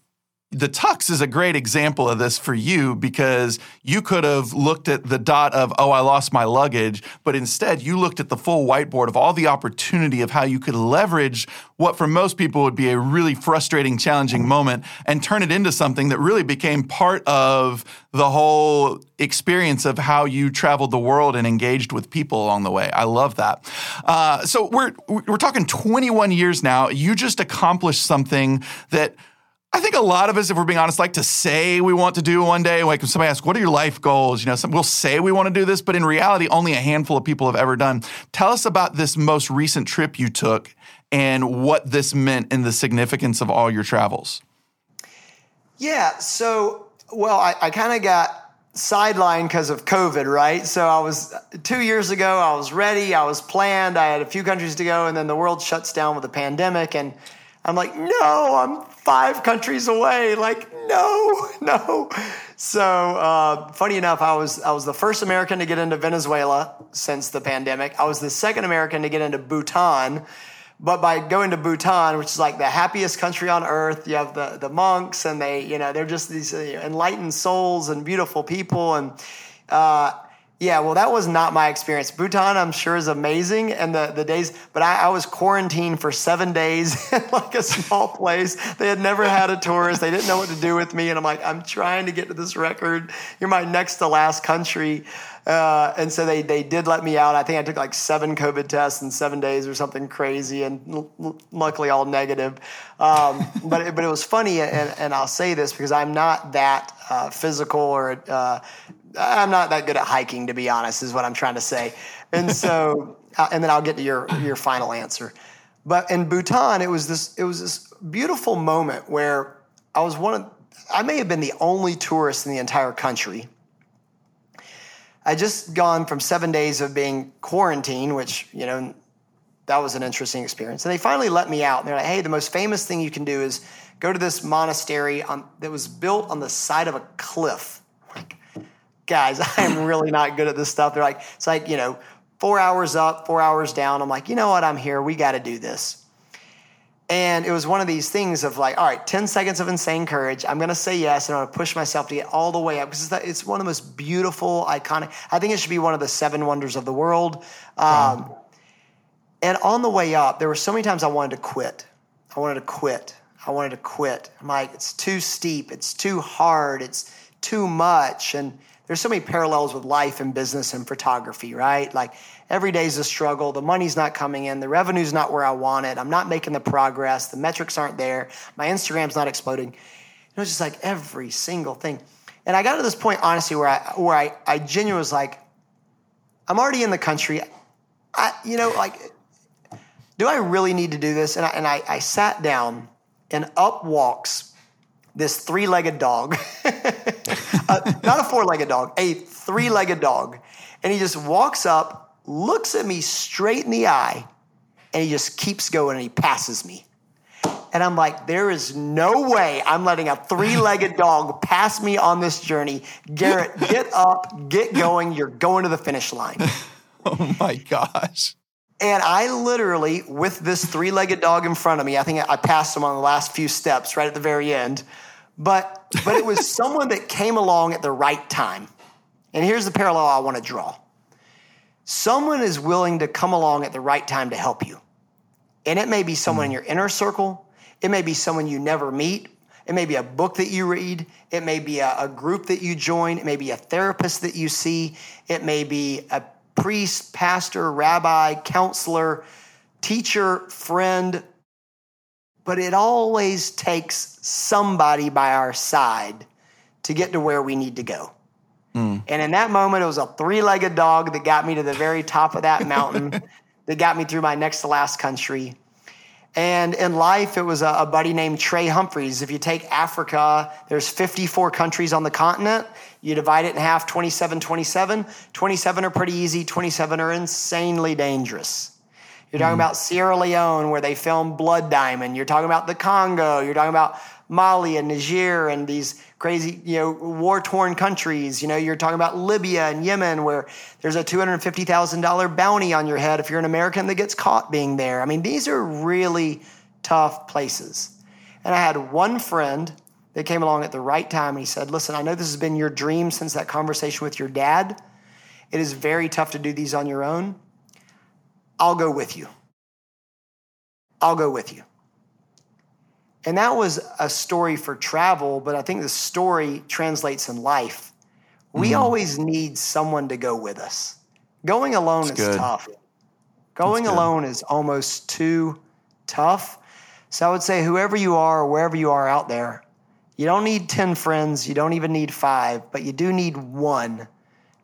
the tux is a great example of this for you because you could have looked at the dot of, oh, I lost my luggage, but instead you looked at the full whiteboard of all the opportunity of how you could leverage what for most people would be a really frustrating, challenging moment and turn it into something that really became part of the whole experience of how you traveled the world and engaged with people along the way. I love that. Uh, so we're we're talking 21 years now. You just accomplished something that I think a lot of us, if we're being honest, like to say we want to do one day. Like when somebody asks, "What are your life goals?" You know, some, we'll say we want to do this, but in reality, only a handful of people have ever done. Tell us about this most recent trip you took and what this meant and the significance of all your travels. Yeah. So, well, I, I kind of got sidelined because of COVID, right? So I was two years ago. I was ready. I was planned. I had a few countries to go, and then the world shuts down with the pandemic, and I'm like, no, I'm five countries away. Like, no, [laughs] no. So, uh, funny enough, I was I was the first American to get into Venezuela since the pandemic. I was the second American to get into Bhutan. But by going to Bhutan, which is like the happiest country on earth, you have the, the monks, and they, you know, they're just these uh, enlightened souls and beautiful people. And uh, yeah, well, that was not my experience. Bhutan, I'm sure, is amazing, and the, the days, but I, I was quarantined for seven days [laughs] in like a small place. They had never had a tourist. They didn't know what to do with me, and I'm like, I'm trying to get to this record. You're my next to last country, uh, and so they they did let me out. I think I took like seven COVID tests in seven days or something crazy, and l- luckily all negative. Um, [laughs] but it, but it was funny, and, and I'll say this because I'm not that uh, physical or uh, I'm not that good at hiking, to be honest, is what I'm trying to say. And so, [laughs] uh, and then I'll get to your your final answer. But in Bhutan, it was this it was this beautiful moment where I was one of I may have been the only tourist in the entire country. I'd just gone from seven days of being quarantined, which you know that was an interesting experience. And they finally let me out. And they're like, "Hey, the most famous thing you can do is go to this monastery on, that was built on the side of a cliff." Guys, [laughs] I'm really not good at this stuff. They're like, it's like, you know, four hours up, four hours down. I'm like, you know what? I'm here. We got to do this. And it was one of these things of like, all right, 10 seconds of insane courage. I'm going to say yes and I'm going to push myself to get all the way up because it's one of the most beautiful, iconic. I think it should be one of the seven wonders of the world. Um, wow. And on the way up, there were so many times I wanted to quit. I wanted to quit. I wanted to quit. I'm like, it's too steep. It's too hard. It's too much. And there's so many parallels with life and business and photography, right? Like every day's a struggle. The money's not coming in. The revenue's not where I want it. I'm not making the progress. The metrics aren't there. My Instagram's not exploding. You know, it's just like every single thing. And I got to this point, honestly, where I where I, I genuinely was like, I'm already in the country. I, you know, like, do I really need to do this? And I, and I, I sat down, and up walks this three-legged dog, [laughs] uh, not a four-legged dog, a three-legged dog, and he just walks up, looks at me straight in the eye, and he just keeps going and he passes me. And I'm like, there is no way I'm letting a three legged [laughs] dog pass me on this journey. Garrett, get up, get going. You're going to the finish line. [laughs] Oh my gosh. And I literally, with this three legged dog in front of me, I think I passed him on the last few steps right at the very end. But, but it was [laughs] someone that came along at the right time. And here's the parallel I want to draw someone is willing to come along at the right time to help you. And it may be someone in hmm. your inner circle, it may be someone you never meet. It may be a book that you read. It may be a, a, group that you join. It may be a therapist that you see. It may be a priest, pastor, rabbi, counselor, teacher, friend. But it always takes somebody by our side to get to where we need to go. Mm. And in that moment, it was a three legged dog that got me to the very top of that mountain, [laughs] that got me through my next to last country. And in life, it was a, a, buddy named Trey Humphreys. If you take Africa, there's 54 countries on the continent. You divide it in half, 27, 27. 27 are pretty easy, 27 are insanely dangerous. You're talking mm. about Sierra Leone, where they filmed Blood Diamond. You're talking about the Congo. You're talking about Mali and Niger and these crazy, you know, war torn countries. You know, you're talking about Libya and Yemen, where there's a $250,000 bounty on your head if you're an American that gets caught being there. I mean, these are really tough places. And I had one friend that came along at the right time and he said, Listen, I know this has been your dream since that conversation with your dad. It is very tough to do these on your own. I'll go with you. I'll go with you. And that was a story for travel, but I think the story translates in life. We mm. always need someone to go with us. Going alone That's is good. tough. Going alone is almost too tough. So I would say, whoever you are, or wherever you are out there, you don't need 10 friends, you don't even need five, but you do need one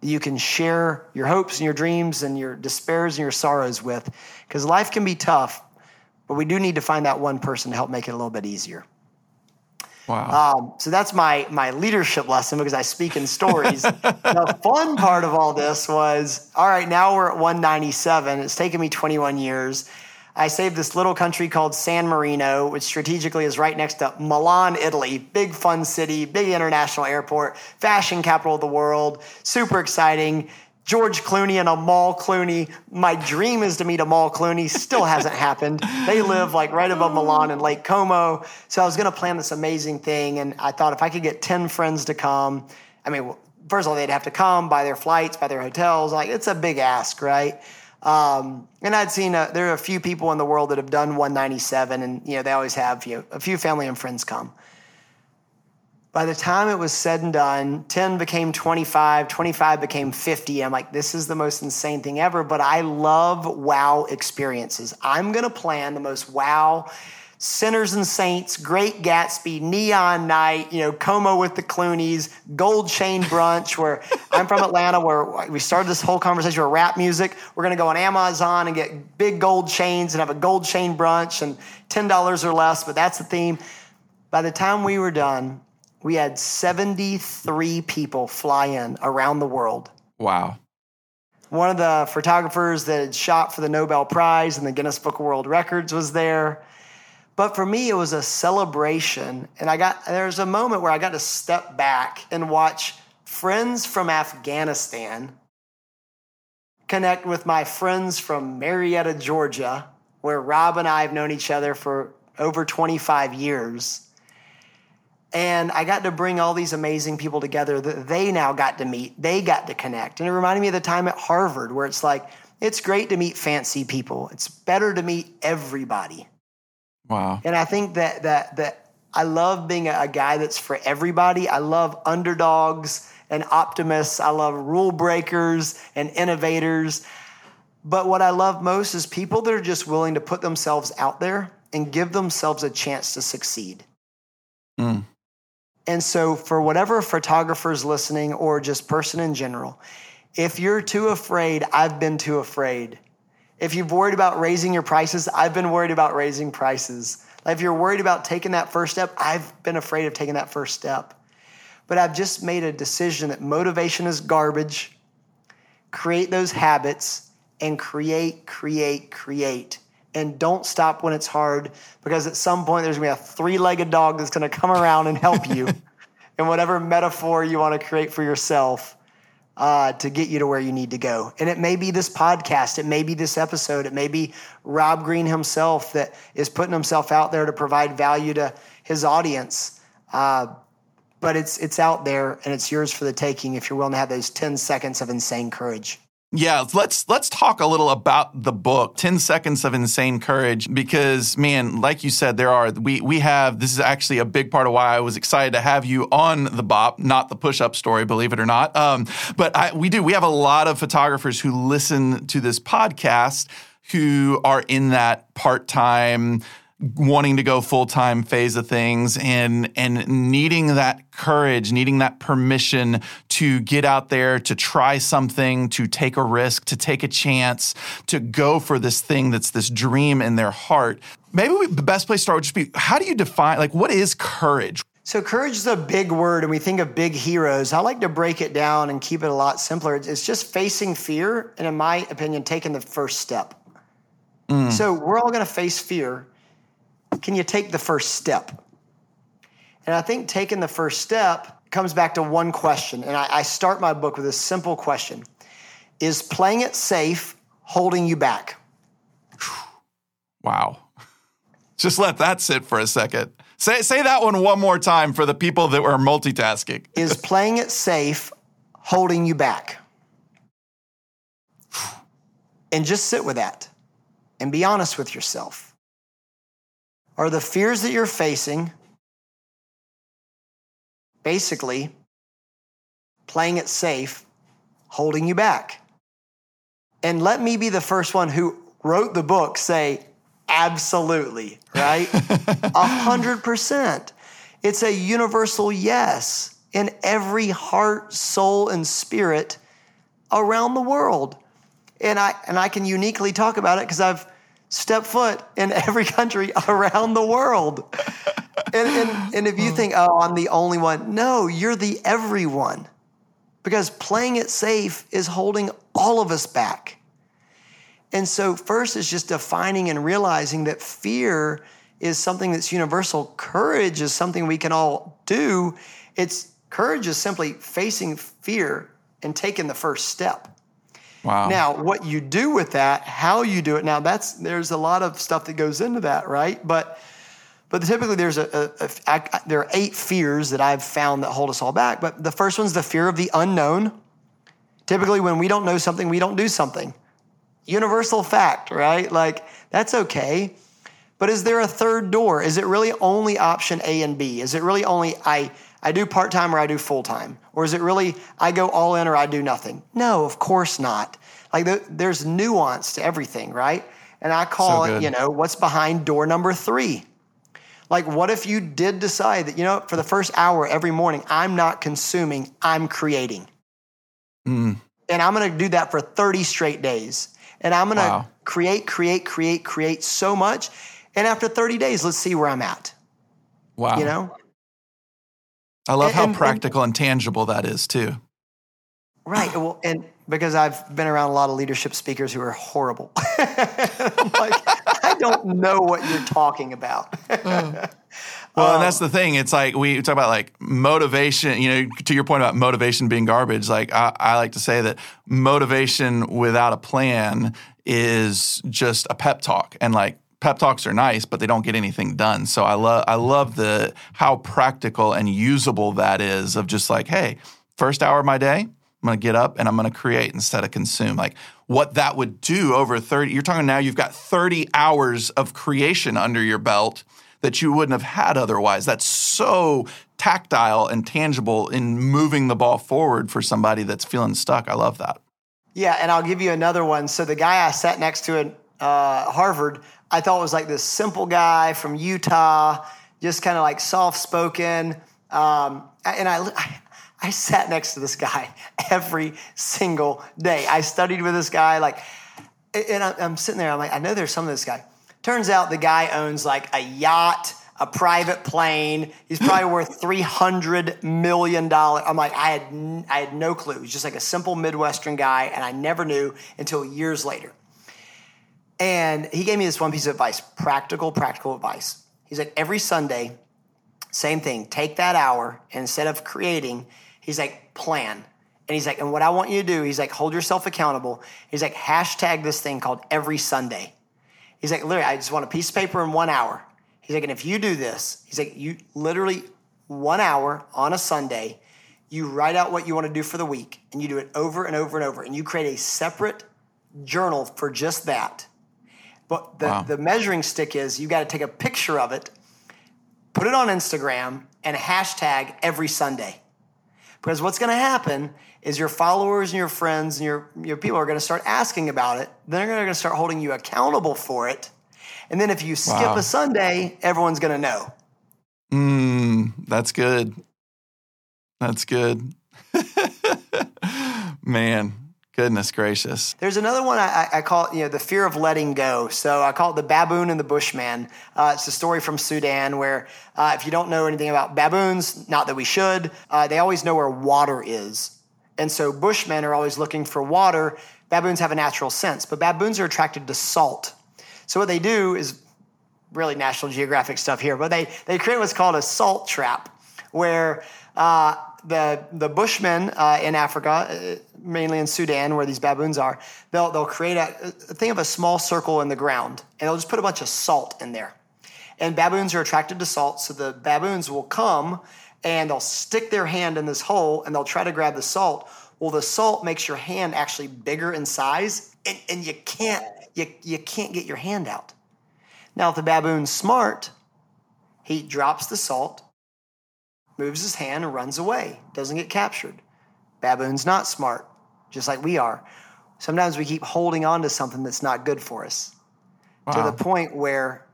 you can share your hopes and your dreams and your despairs and your sorrows with. Because life can be tough, but we do need to find that one person to help make it a little bit easier. Wow. Um, so that's my my leadership lesson because I speak in stories. [laughs] the fun part of all this was all right. Now we're at 197. It's taken me 21 years. I saved this little country called San Marino, which strategically is right next to Milan, Italy. Big fun city, big international airport, fashion capital of the world. Super exciting. George Clooney and Amal Clooney. My dream is to meet Amal Clooney. Still hasn't [laughs] happened. They live like right above Milan and Lake Como. So I was going to plan this amazing thing. And I thought if I could get 10 friends to come, I mean, first of all, they'd have to come, buy their flights, buy their hotels. Like, it's a big ask, right? Um, and I'd seen a, there are a few people in the world that have done 197, and you know they always have you know, a few family and friends come. By the time it was said and done, 10 became 25, 25 became 50. I'm like, this is the most insane thing ever, but I love wow experiences. I'm going to plan the most wow Sinners and Saints, Great Gatsby, Neon Night, you know, Como with the Clooneys, Gold Chain Brunch, where [laughs] I'm from Atlanta, where we started this whole conversation with rap music. We're going to go on Amazon and get big gold chains and have a gold chain brunch and $10 or less, but that's the theme. By the time we were done, we had 73 people fly in around the world. Wow. One of the photographers that had shot for the Nobel Prize and the Guinness Book of World Records was there. But for me, it was a celebration. And I got, there's a moment where I got to step back and watch friends from Afghanistan connect with my friends from Marietta, Georgia, where Rob and I have known each other for over 25 years. And I got to bring all these amazing people together that they now got to meet. They got to connect. And it reminded me of the time at Harvard where it's like it's great to meet fancy people. It's better to meet everybody. Wow. And I think that that that I love being a, a guy that's for everybody. I love underdogs and optimists. I love rule breakers and innovators. But what I love most is people that are just willing to put themselves out there and give themselves a chance to succeed. Mm. And so, for whatever photographers listening or just person in general, if you're too afraid, I've been too afraid. If you've worried about raising your prices, I've been worried about raising prices. If you're worried about taking that first step, I've been afraid of taking that first step. But I've just made a decision that motivation is garbage. Create those habits and create, create, create. And don't stop when it's hard because at some point there's gonna be a three legged dog that's gonna come around and help you [laughs] in whatever metaphor you wanna create for yourself uh, to get you to where you need to go. And it may be this podcast, it may be this episode, it may be Rob Green himself that is putting himself out there to provide value to his audience. Uh, but it's it's out there and it's yours for the taking if you're willing to have those 10 seconds of insane courage. Yeah, let's let's talk a little about the book, 10 Seconds of Insane Courage because man, like you said there are we we have this is actually a big part of why I was excited to have you on the Bop, not the push-up story, believe it or not. Um, but I, we do we have a lot of photographers who listen to this podcast who are in that part-time wanting to go full time phase of things and and needing that courage, needing that permission to get out there, to try something, to take a risk, to take a chance, to go for this thing that's this dream in their heart. Maybe we, the best place to start would just be how do you define like what is courage? So courage is a big word, and we think of big heroes. I like to break it down and keep it a lot simpler. It's just facing fear, and in my opinion, taking the first step. Mm. So we're all going to face fear can you take the first step? And I think taking the first step comes back to one question. And I, I start my book with a simple question Is playing it safe holding you back? Wow. [laughs] Just let that sit for a second. Say, say that one one more time for the people that were multitasking. [laughs] Is playing it safe holding you back? [sighs] And just sit with that and be honest with yourself. Are the fears that you're facing basically playing it safe, holding you back? And let me be the first one who wrote the book say, absolutely, right? [laughs] A hundred percent. It's a universal yes in every heart, soul, and spirit around the world. And I and I can uniquely talk about it because I've step foot in every country [laughs] around the world. and, and, and if you hmm. think, oh, I'm the only one, no, you're the everyone. Because playing it safe is holding all of us back. And so, first is just defining and realizing that fear is something that's universal. Courage is something we can all do. It's courage is simply facing fear and taking the first step. Wow. Now, what you do with that, how you do it, now that's there's a lot of stuff that goes into that, right? But but typically there's a, there are eight fears that I've found that hold us all back. But the first one's the fear of the unknown. Typically, when we don't know something, we don't do something. Universal fact, right? Like that's okay. But is there a third door? Is it really only option A and B? Is it really only I I do part time or I do full time? Or is it really I go all in or I do nothing? No, of course not. Like the, there's nuance to everything, right? And I call so it, you know, what's behind door number three? Like, what if you did decide that, you know, for the first hour every morning, I'm not consuming, I'm creating. Mm. And I'm going to do that for 30 straight days. And I'm going to wow. create, create, create, create so much. And after 30 days, let's see where I'm at. Wow. You know? I love and, how and, practical and, and tangible that is too. Right. Well, and because I've been around a lot of leadership speakers who are horrible. [laughs] like, I don't know what you're talking about. [laughs] well, um, and that's the thing. It's like we talk about like motivation, you know, to your point about motivation being garbage. Like I, I like to say that motivation without a plan is just a pep talk. And like pep talks are nice, but they don't get anything done. So I love I love the how practical and usable that is of just like, hey, first hour of my day, I'm going to get up and I'm going to create instead of consume. Like what that would do over 30, you're talking now you've got 30 hours of creation under your belt that you wouldn't have had otherwise. That's so tactile and tangible in moving the ball forward for somebody that's feeling stuck. I love that. Yeah, and I'll give you another one. So the guy I sat next to at uh, Harvard, I thought it was like this simple guy from Utah, just kind of like soft spoken. Um, and I, I, I sat next to this guy [laughs] every single day. I studied with this guy, like, and I'm sitting there. I'm like, I know there's some of this guy. Turns out the guy owns like a yacht, a private plane. He's probably worth [laughs] three hundred million dollars. I'm like, I had I had no clue. He's just like a simple Midwestern guy, and I never knew until years later. And he gave me this one piece of advice, practical, practical advice. He's like, every Sunday, same thing. Take that hour, instead of creating, he's like, plan. And he's like, and what I want you to do, he's like, hold yourself accountable. He's like, hashtag this thing called every Sunday. He's like, literally, I just want a piece of paper in one hour. He's like, and if you do this, he's like, you literally one hour on a Sunday, you write out what you want to do for the week and you do it over and over and over and you create a separate journal for just that. But the, wow. the measuring stick is you got to take a picture of it, put it on Instagram, and hashtag every Sunday. Because what's going to happen is your followers and your friends and your, your people are going to start asking about it. Then they're going to start holding you accountable for it. And then if you skip wow. a Sunday, everyone's going to know. Mm, that's good. That's good. [laughs] Man, goodness gracious. There's another one I, I, call you know the fear of letting go. So I call it the baboon and the bushman. Uh, it's a story from Sudan where uh, if you don't know anything about baboons, not that we should, uh, they always know where water is. And so Bushmen are always looking for water. Baboons have a natural sense, but baboons are attracted to salt. So what they do is really National Geographic stuff here, but they, they create what's called a salt trap, where uh, the, the Bushmen uh, in Africa, uh, mainly in Sudan, where these baboons are, they'll, they'll create a, a think of a small circle in the ground, and they'll just put a bunch of salt in there. And baboons are attracted to salt, so the baboons will come and they'll stick their hand in this hole and they'll try to grab the salt. Well, the salt makes your hand actually bigger in size, and, and you can't you, you can't get your hand out. Now, if the baboon's smart, he drops the salt, moves his hand, and runs away. Doesn't get captured. Baboon's not smart, just like we are. Sometimes we keep holding on to something that's not good for us wow. to the point where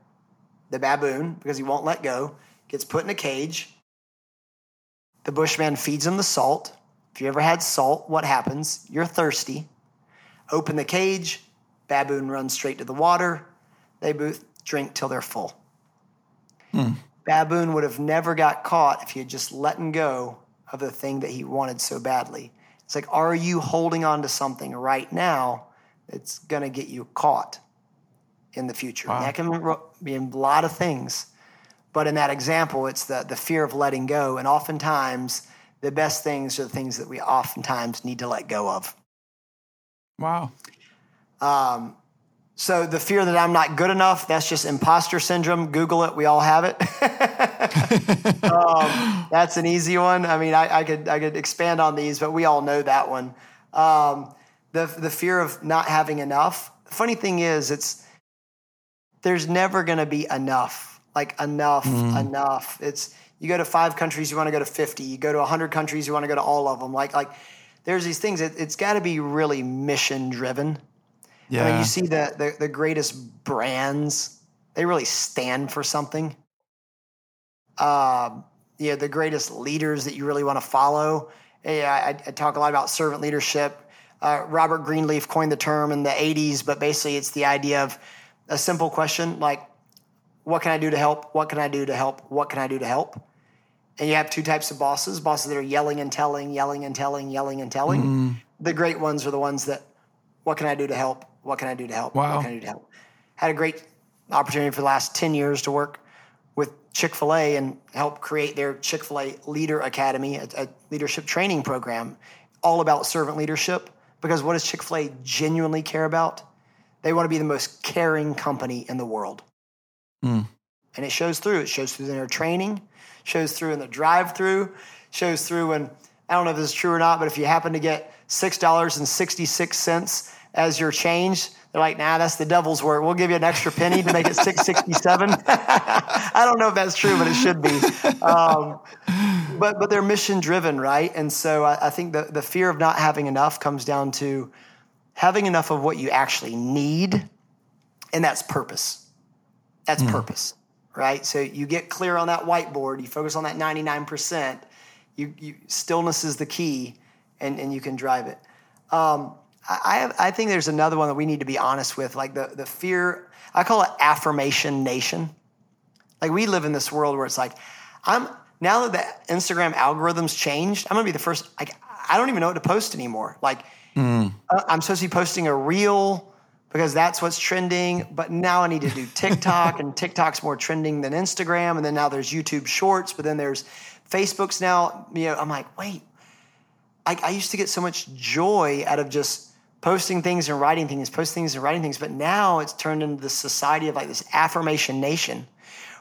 the baboon, because he won't let go, gets put in a cage the bushman feeds him the salt. If you ever had salt, what happens? You're thirsty. Open the cage, baboon runs straight to the water. They both drink till they're full. Hmm. Baboon would have never got caught if he had just let go of the thing that he wanted so badly. It's like, are you holding on to something right now that's going to get you caught in the future? Wow. That can be a lot of things. But in that example, it's the, the fear of letting go. And oftentimes, the best things are the things that we oftentimes need to let go of. Wow. Um, so the fear that I'm not good enough, that's just imposter syndrome. Google it. We all have it. [laughs] um, that's an easy one. I mean, I, I, could, I could expand on these, but we all know that one. Um, the, the fear of not having enough. The funny thing is, it's, there's never going to be enough like enough, mm. enough. It's you go to five countries, you want to go to 50. You go to 100 countries, you want to go to all of them. Like like there's these things. It, has got to be really mission driven. Yeah. I mean, you see the, the the greatest brands. They really stand for something. Uh, yeah, the greatest leaders that you really want to follow. Yeah, I, I talk a lot about servant leadership. Uh, Robert Greenleaf coined the term in the 80s, but basically it's the idea of a simple question like, what can I do to help? What can I do to help? What can I do to help? And you have two types of bosses bosses that are yelling and telling, yelling and telling, yelling and telling. Mm. The great ones are the ones that, what can I do to help? What can I do to help? Wow. What can I do to help? Had a great opportunity for the last 10 years to work with Chick fil A and help create their Chick fil A Leader Academy, a, a leadership training program all about servant leadership. Because what does Chick fil A genuinely care about? They want to be the most caring company in the world. Mm. And it shows through. It shows through in their training, shows through in the drive through, shows through when I don't know if this is true or not, but if you happen to get $6.66 as your change. They're like, nah, that's the devil's work. We'll give you an extra penny to make it [laughs] 667. I don't know if that's true, but it should be. Um, but, but they're mission driven, right? And so I, I think the, the fear of not having enough comes down to having enough of what you actually need, and that's purpose. That's mm. purpose, right? So you get clear on that whiteboard, you focus on that 99%, you, you stillness is the key, and, and you can drive it. Um, I, have, I think there's another one that we need to be honest with, like the, the fear, I call it affirmation nation. Like we live in this world where it's like, I'm now that the Instagram algorithms changed, I'm gonna be the first, like, I don't even know what to post anymore. Like, mm. I'm supposed to be posting a reel because that's what's trending, but now I need to do TikTok, and TikTok's more trending than Instagram, and then now there's YouTube Shorts, but then there's Facebook's now. You know, I'm like, wait, I, I used to get so much joy out of just posting things and writing things, posting things and writing things. But now it's turned into this society of like this affirmation nation,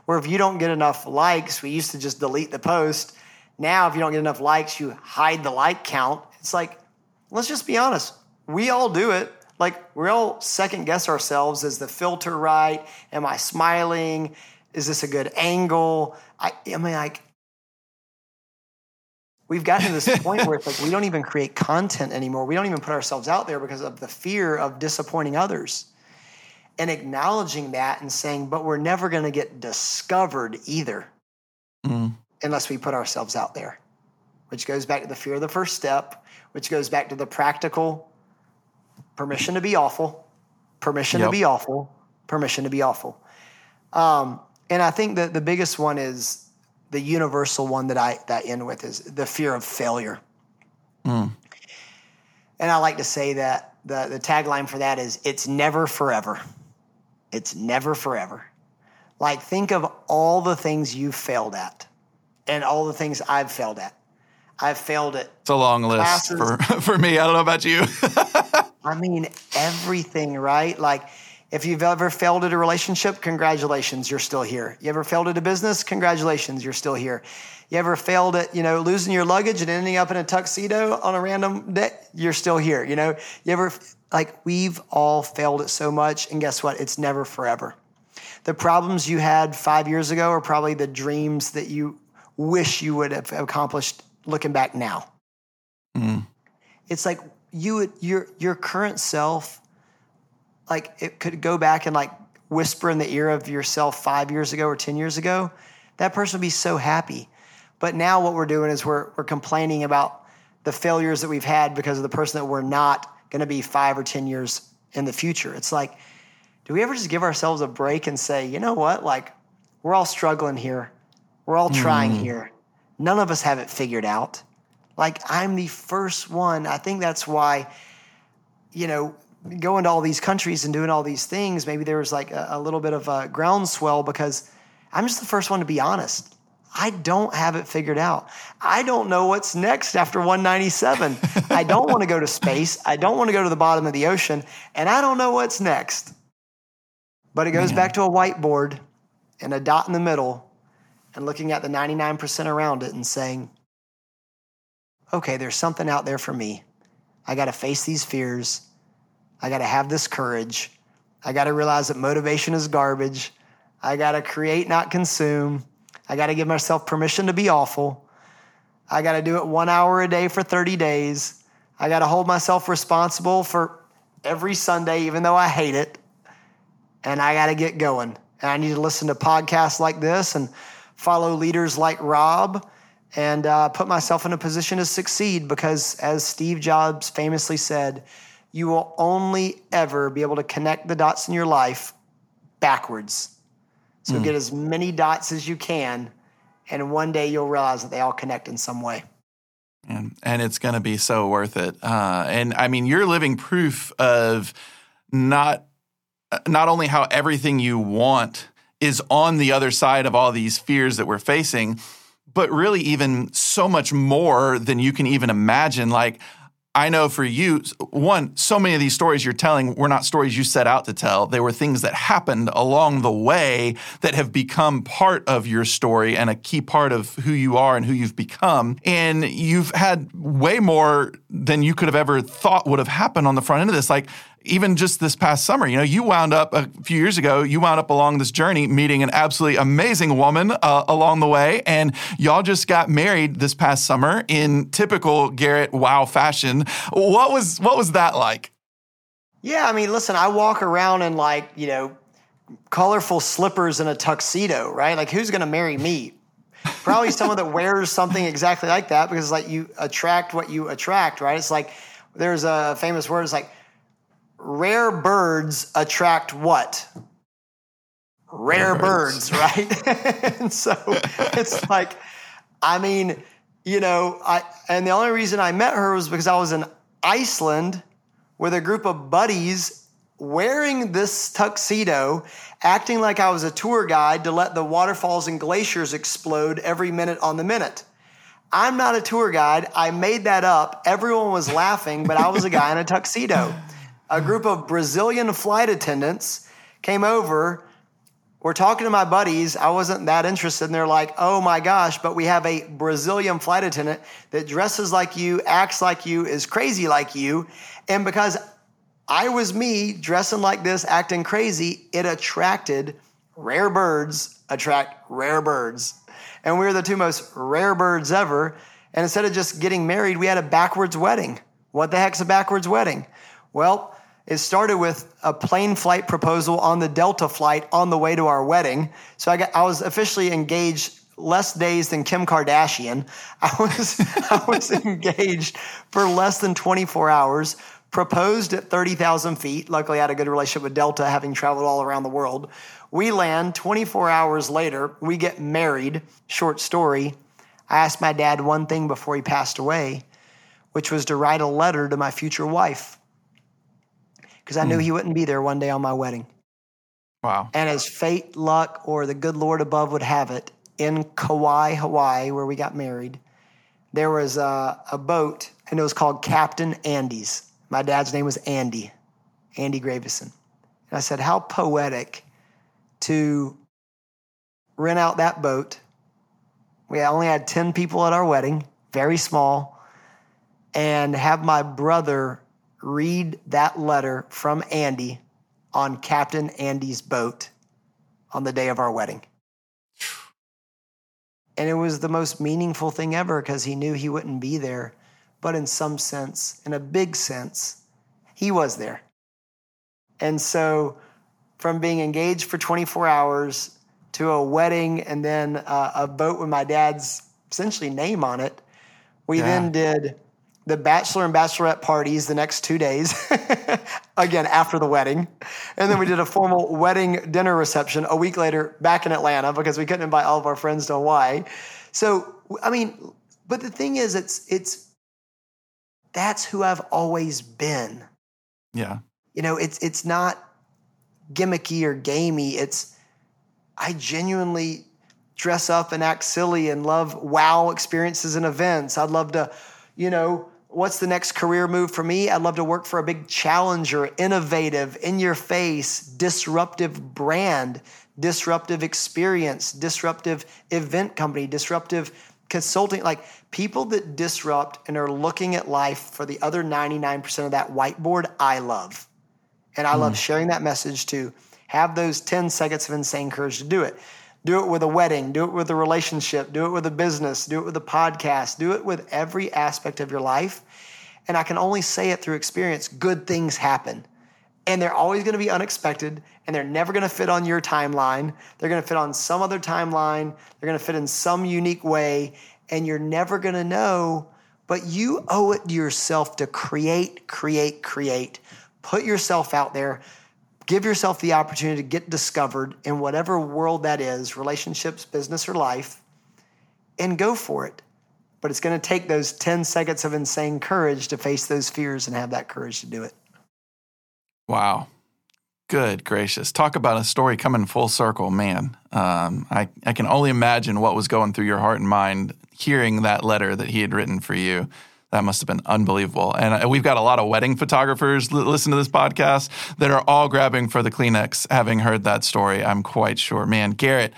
where if you don't get enough likes, we used to just delete the post. Now, if you don't get enough likes, you hide the like count. It's like, let's just be honest. We all do it. Like, we all second guess ourselves. Is the filter right? Am I smiling? Is this a good angle? I, I mean, like, we've gotten to this point where it's like [laughs] we don't even create content anymore. We don't even put ourselves out there because of the fear of disappointing others. And acknowledging that and saying, but we're never going to get discovered either mm. unless we put ourselves out there, which goes back to the fear of the first step, which goes back to the practical permission to be awful, permission yep. to be awful, permission to be awful. Um, and I think that the biggest one is the universal one that I that I end with is the fear of failure. Mm. And I like to say that the, the tagline for that is it's never forever. It's never forever. Like think of all the things you've failed at and all the things I've failed at. I've failed at It's a long list for, [laughs] for me. I don't know about you. [laughs] I mean everything, right? Like if you've ever failed at a relationship, congratulations, you're still here. You ever failed at a business? Congratulations, you're still here. You ever failed at, you know, losing your luggage and ending up in a tuxedo on a random day? You're still here. You know, you ever, like, we've all failed at so much, and guess what? It's never forever. The problems you had five years ago are probably the dreams that you wish you would have accomplished looking back now. Mm. It's like you, your, your current self like it could go back and like whisper in the ear of yourself five years ago or 10 years ago, that person would be so happy. But now what we're doing is we're, we're complaining about the failures that we've had because of the person that we're not going to be five or 10 years in the future. It's like, do we ever just give ourselves a break and say, you know what? Like, we're all struggling here. We're all trying mm. here. None of us have it figured out. Like, I'm the first one. I think that's why, you know, going to all these countries and doing all these things, maybe there was like a, a little bit of a groundswell because I'm just the first one to be honest. I don't have it figured out. I don't know what's next after 197. I don't want to go to space. I don't want to go to the bottom of the ocean. And I don't know what's next. But it goes Man. back to a whiteboard and a dot in the middle and looking at the 99% around it and saying, okay, there's something out there for me. I got to face these fears. I got to have this courage. I got to realize that motivation is garbage. I got to create, not consume. I got to give myself permission to be awful. I got to do it one hour a day for 30 days. I got to hold myself responsible for every Sunday, even though I hate it. And I got to get going. And I need to listen to podcasts like this and follow leaders like Rob and uh, put myself in a position to succeed because, as Steve Jobs famously said, you will only ever be able to connect the dots in your life backwards. So mm. get as many dots as you can, and one day you'll realize that they all connect in some way. And, and it's going to be so worth it. Uh, and I mean, you're living proof of not not only how everything you want is on the other side of all these fears that we're facing, but really even so much more than you can even imagine. Like I know for you, one, so many of these stories you're telling were not stories you set out to tell. They were things that happened along the way that have become part of your story and a key part of who you are and who you've become. And you've had way more than you could have ever thought would have happened on the front end of this. Like, even just this past summer, you know, you wound up a few years ago, you wound up along this journey meeting an absolutely amazing woman uh, along the way. And y'all just got married this past summer in typical Garrett wow fashion. What was, what was that like? Yeah, I mean, listen, I walk around in like, you know, colorful slippers and a tuxedo, right? Like, who's going to marry me? Probably someone that wears something exactly like that because, like, you attract what you attract, right? It's like there's a famous word. It's like rare birds attract what? Rare, rare birds. birds, right? [laughs] and so it's [laughs] like, I mean, you know, I and the only reason I met her was because I was in Iceland with a group of buddies wearing this tuxedo, acting like I was a tour guide to let the waterfalls and glaciers explode every minute on the minute. I'm not a tour guide. I made that up. Everyone was laughing, but I was a guy in a tuxedo [laughs] a group of Brazilian flight attendants came over. We're talking to my buddies. I wasn't that interested. And they're like, oh my gosh, but we have a Brazilian flight attendant that dresses like you, acts like you, is crazy like you. And because I was me dressing like this, acting crazy, it attracted rare birds, attract rare birds. And we were the two most rare birds ever. And instead of just getting married, we had a backwards wedding. What the heck's a backwards wedding? Well, it started with a plane flight proposal on the Delta flight on the way to our wedding. So I, got, I was officially engaged less days than Kim Kardashian. [laughs] I was, I was engaged for less than 24 hours, proposed at 30,000 feet. Luckily, I had a good relationship with Delta, having traveled all around the world. We land 24 hours later, we get married. Short story. I asked my dad one thing before he passed away, which was to write a letter to my future wife because I knew hmm. he wouldn't be there one day on my wedding. Wow. And as fate, luck, or the good Lord above would have it, in Kauai, Hawaii, where we got married, there was a, a boat, and it was called Captain Andy's. My dad's name was Andy, Andy Gravesen. And I said, How poetic to rent out that boat. We only had 10 people at our wedding, very small, and have my brother read that letter from Andy on Captain Andy's boat on the day of our wedding. And it was the most meaningful thing ever because he knew he wouldn't be there. But in some sense, in a big sense, he was there. And so, from being engaged for 24 hours to a wedding and then uh, a boat with my dad's essentially name on it, we yeah. then did the bachelor and bachelorette parties the next two days, [laughs] again, after the wedding. And then we did a formal wedding dinner reception a week later back in Atlanta because we couldn't invite all of our friends to Hawaii. So, I mean, but the thing is, it's, it's, that's who I've always been. Yeah. You know, it's, it's not gimmicky or gamey. It's, I genuinely dress up and act silly and love wow experiences and events. I'd love to, you know, what's the next career move for me? I'd love to work for a big challenger, innovative, in your face, disruptive brand, disruptive experience, disruptive event company, disruptive consulting. Like people that disrupt and are looking at life for the other 99% of that whiteboard, I love. And I mm. love sharing that message to have those 10 seconds of insane courage to do it. Do it with a wedding, do it with a relationship, do it with a business, do it with a podcast, do it with every aspect of your life. And I can only say it through experience good things happen. And they're always going to be unexpected and they're never going to fit on your timeline. They're going to fit on some other timeline. They're going to fit in some unique way. And you're never going to know, but you owe it to yourself to create, create, create. Put yourself out there. Give yourself the opportunity to get discovered in whatever world that is relationships, business, or life and go for it. But it's going to take those 10 seconds of insane courage to face those fears and have that courage to do it. Wow. Good gracious. Talk about a story coming full circle, man. Um, I, I can only imagine what was going through your heart and mind hearing that letter that he had written for you. That must have been unbelievable. And uh, we've got a lot of wedding photographers that listen to this podcast that are all grabbing for the Kleenex having heard that story, I'm quite sure. Man, Garrett,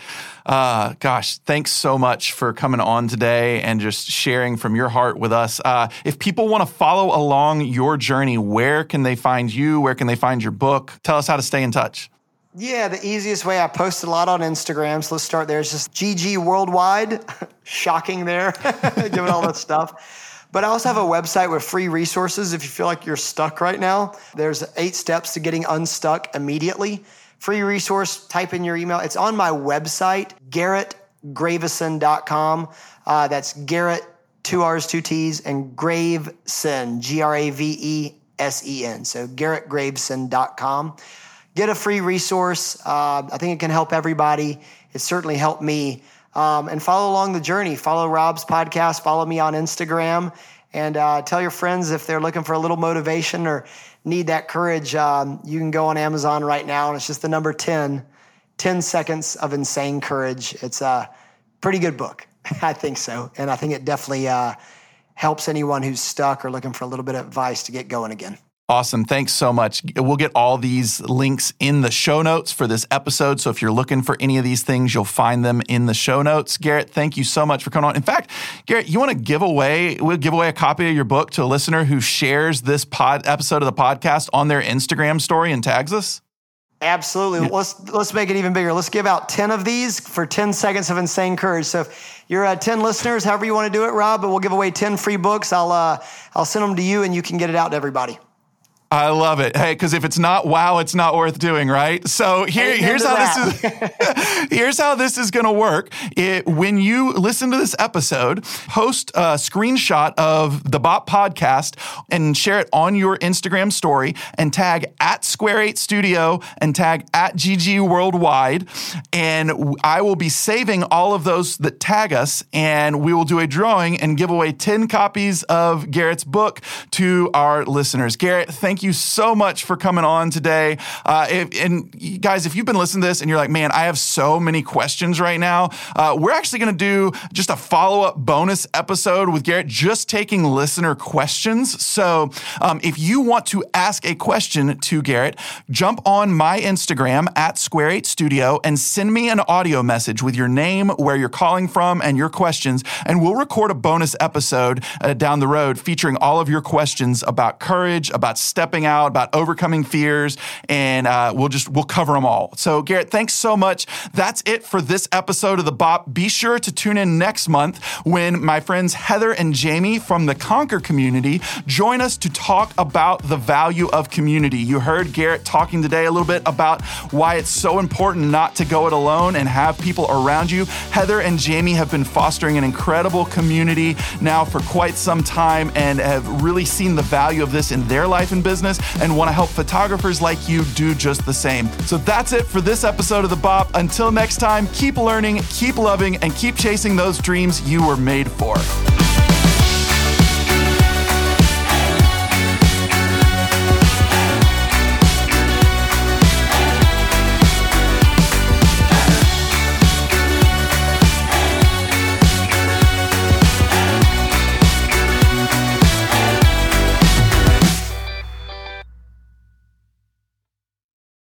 uh, gosh, thanks so much for coming on today and just sharing from your heart with us. Uh, if people want to follow along your journey, where can they find you? Where can they find your book? Tell us how to stay in touch. Yeah, the easiest way I post a lot on Instagram. So let's start there. It's just GG Worldwide. [laughs] Shocking there, [laughs] giving all that stuff. But I also have a website with free resources if you feel like you're stuck right now. There's eight steps to getting unstuck immediately. Free resource, type in your email. It's on my website, garrettgravesen.com. Uh, that's Garrett, two R's, two T's, and Gravesen, G R A V E S E N. So garrettgravesen.com. Get a free resource. Uh, I think it can help everybody. It certainly helped me um, and follow along the journey. Follow Rob's podcast, follow me on Instagram, and uh, tell your friends if they're looking for a little motivation or need that courage. Um, you can go on Amazon right now, and it's just the number 10 10 Seconds of Insane Courage. It's a pretty good book. [laughs] I think so. And I think it definitely uh, helps anyone who's stuck or looking for a little bit of advice to get going again. Awesome. Thanks so much. We'll get all these links in the show notes for this episode. So if you're looking for any of these things, you'll find them in the show notes. Garrett, thank you so much for coming on. In fact, Garrett, you want to give away, we'll give away a copy of your book to a listener who shares this pod episode of the podcast on their Instagram story and tags us? Absolutely. Yeah. Let's let's make it even bigger. Let's give out 10 of these for 10 seconds of insane courage. So if you're uh, 10 listeners, however you want to do it, Rob, but we'll give away 10 free books. I'll uh, I'll send them to you and you can get it out to everybody. I love it. Hey, because if it's not wow, it's not worth doing, right? So here, [laughs] [laughs] here's how this is. here's how this is going to work. It, when you listen to this episode, post a screenshot of the Bop podcast and share it on your Instagram story, and tag at Square Eight Studio and tag at GG Worldwide, and I will be saving all of those that tag us, and we will do a drawing and give away ten copies of Garrett's book to our listeners. Garrett, thank thank you so much for coming on today. Uh, if, and guys, if you've been listening to this and you're like, man, I have so many questions right now, uh, we're actually going to do just a follow up bonus episode with Garrett, just taking listener questions. So um, if you want to ask a question to Garrett, jump on my Instagram at Square 8 Studio and send me an audio message with your name, where you're calling from, and your questions. And we'll record a bonus episode uh, down the road featuring all of your questions about courage, about step stepping out, about overcoming fears, and uh, we'll just we'll cover them all. So Garrett, thanks so much. That's it for this episode of the Bop. Be sure to tune in next month when my friends Heather and Jamie from the Conquer community join us to talk about the value of community. You heard Garrett talking today a little bit about why it's so important not to go it alone and have people around you. Heather and Jamie have been fostering an incredible community now for quite some time and have really seen the value of this in their life and business business and want to help photographers like you do just the same. So that's it for this episode of The Bop. Until next time, keep learning, keep loving, and keep chasing those dreams you were made for.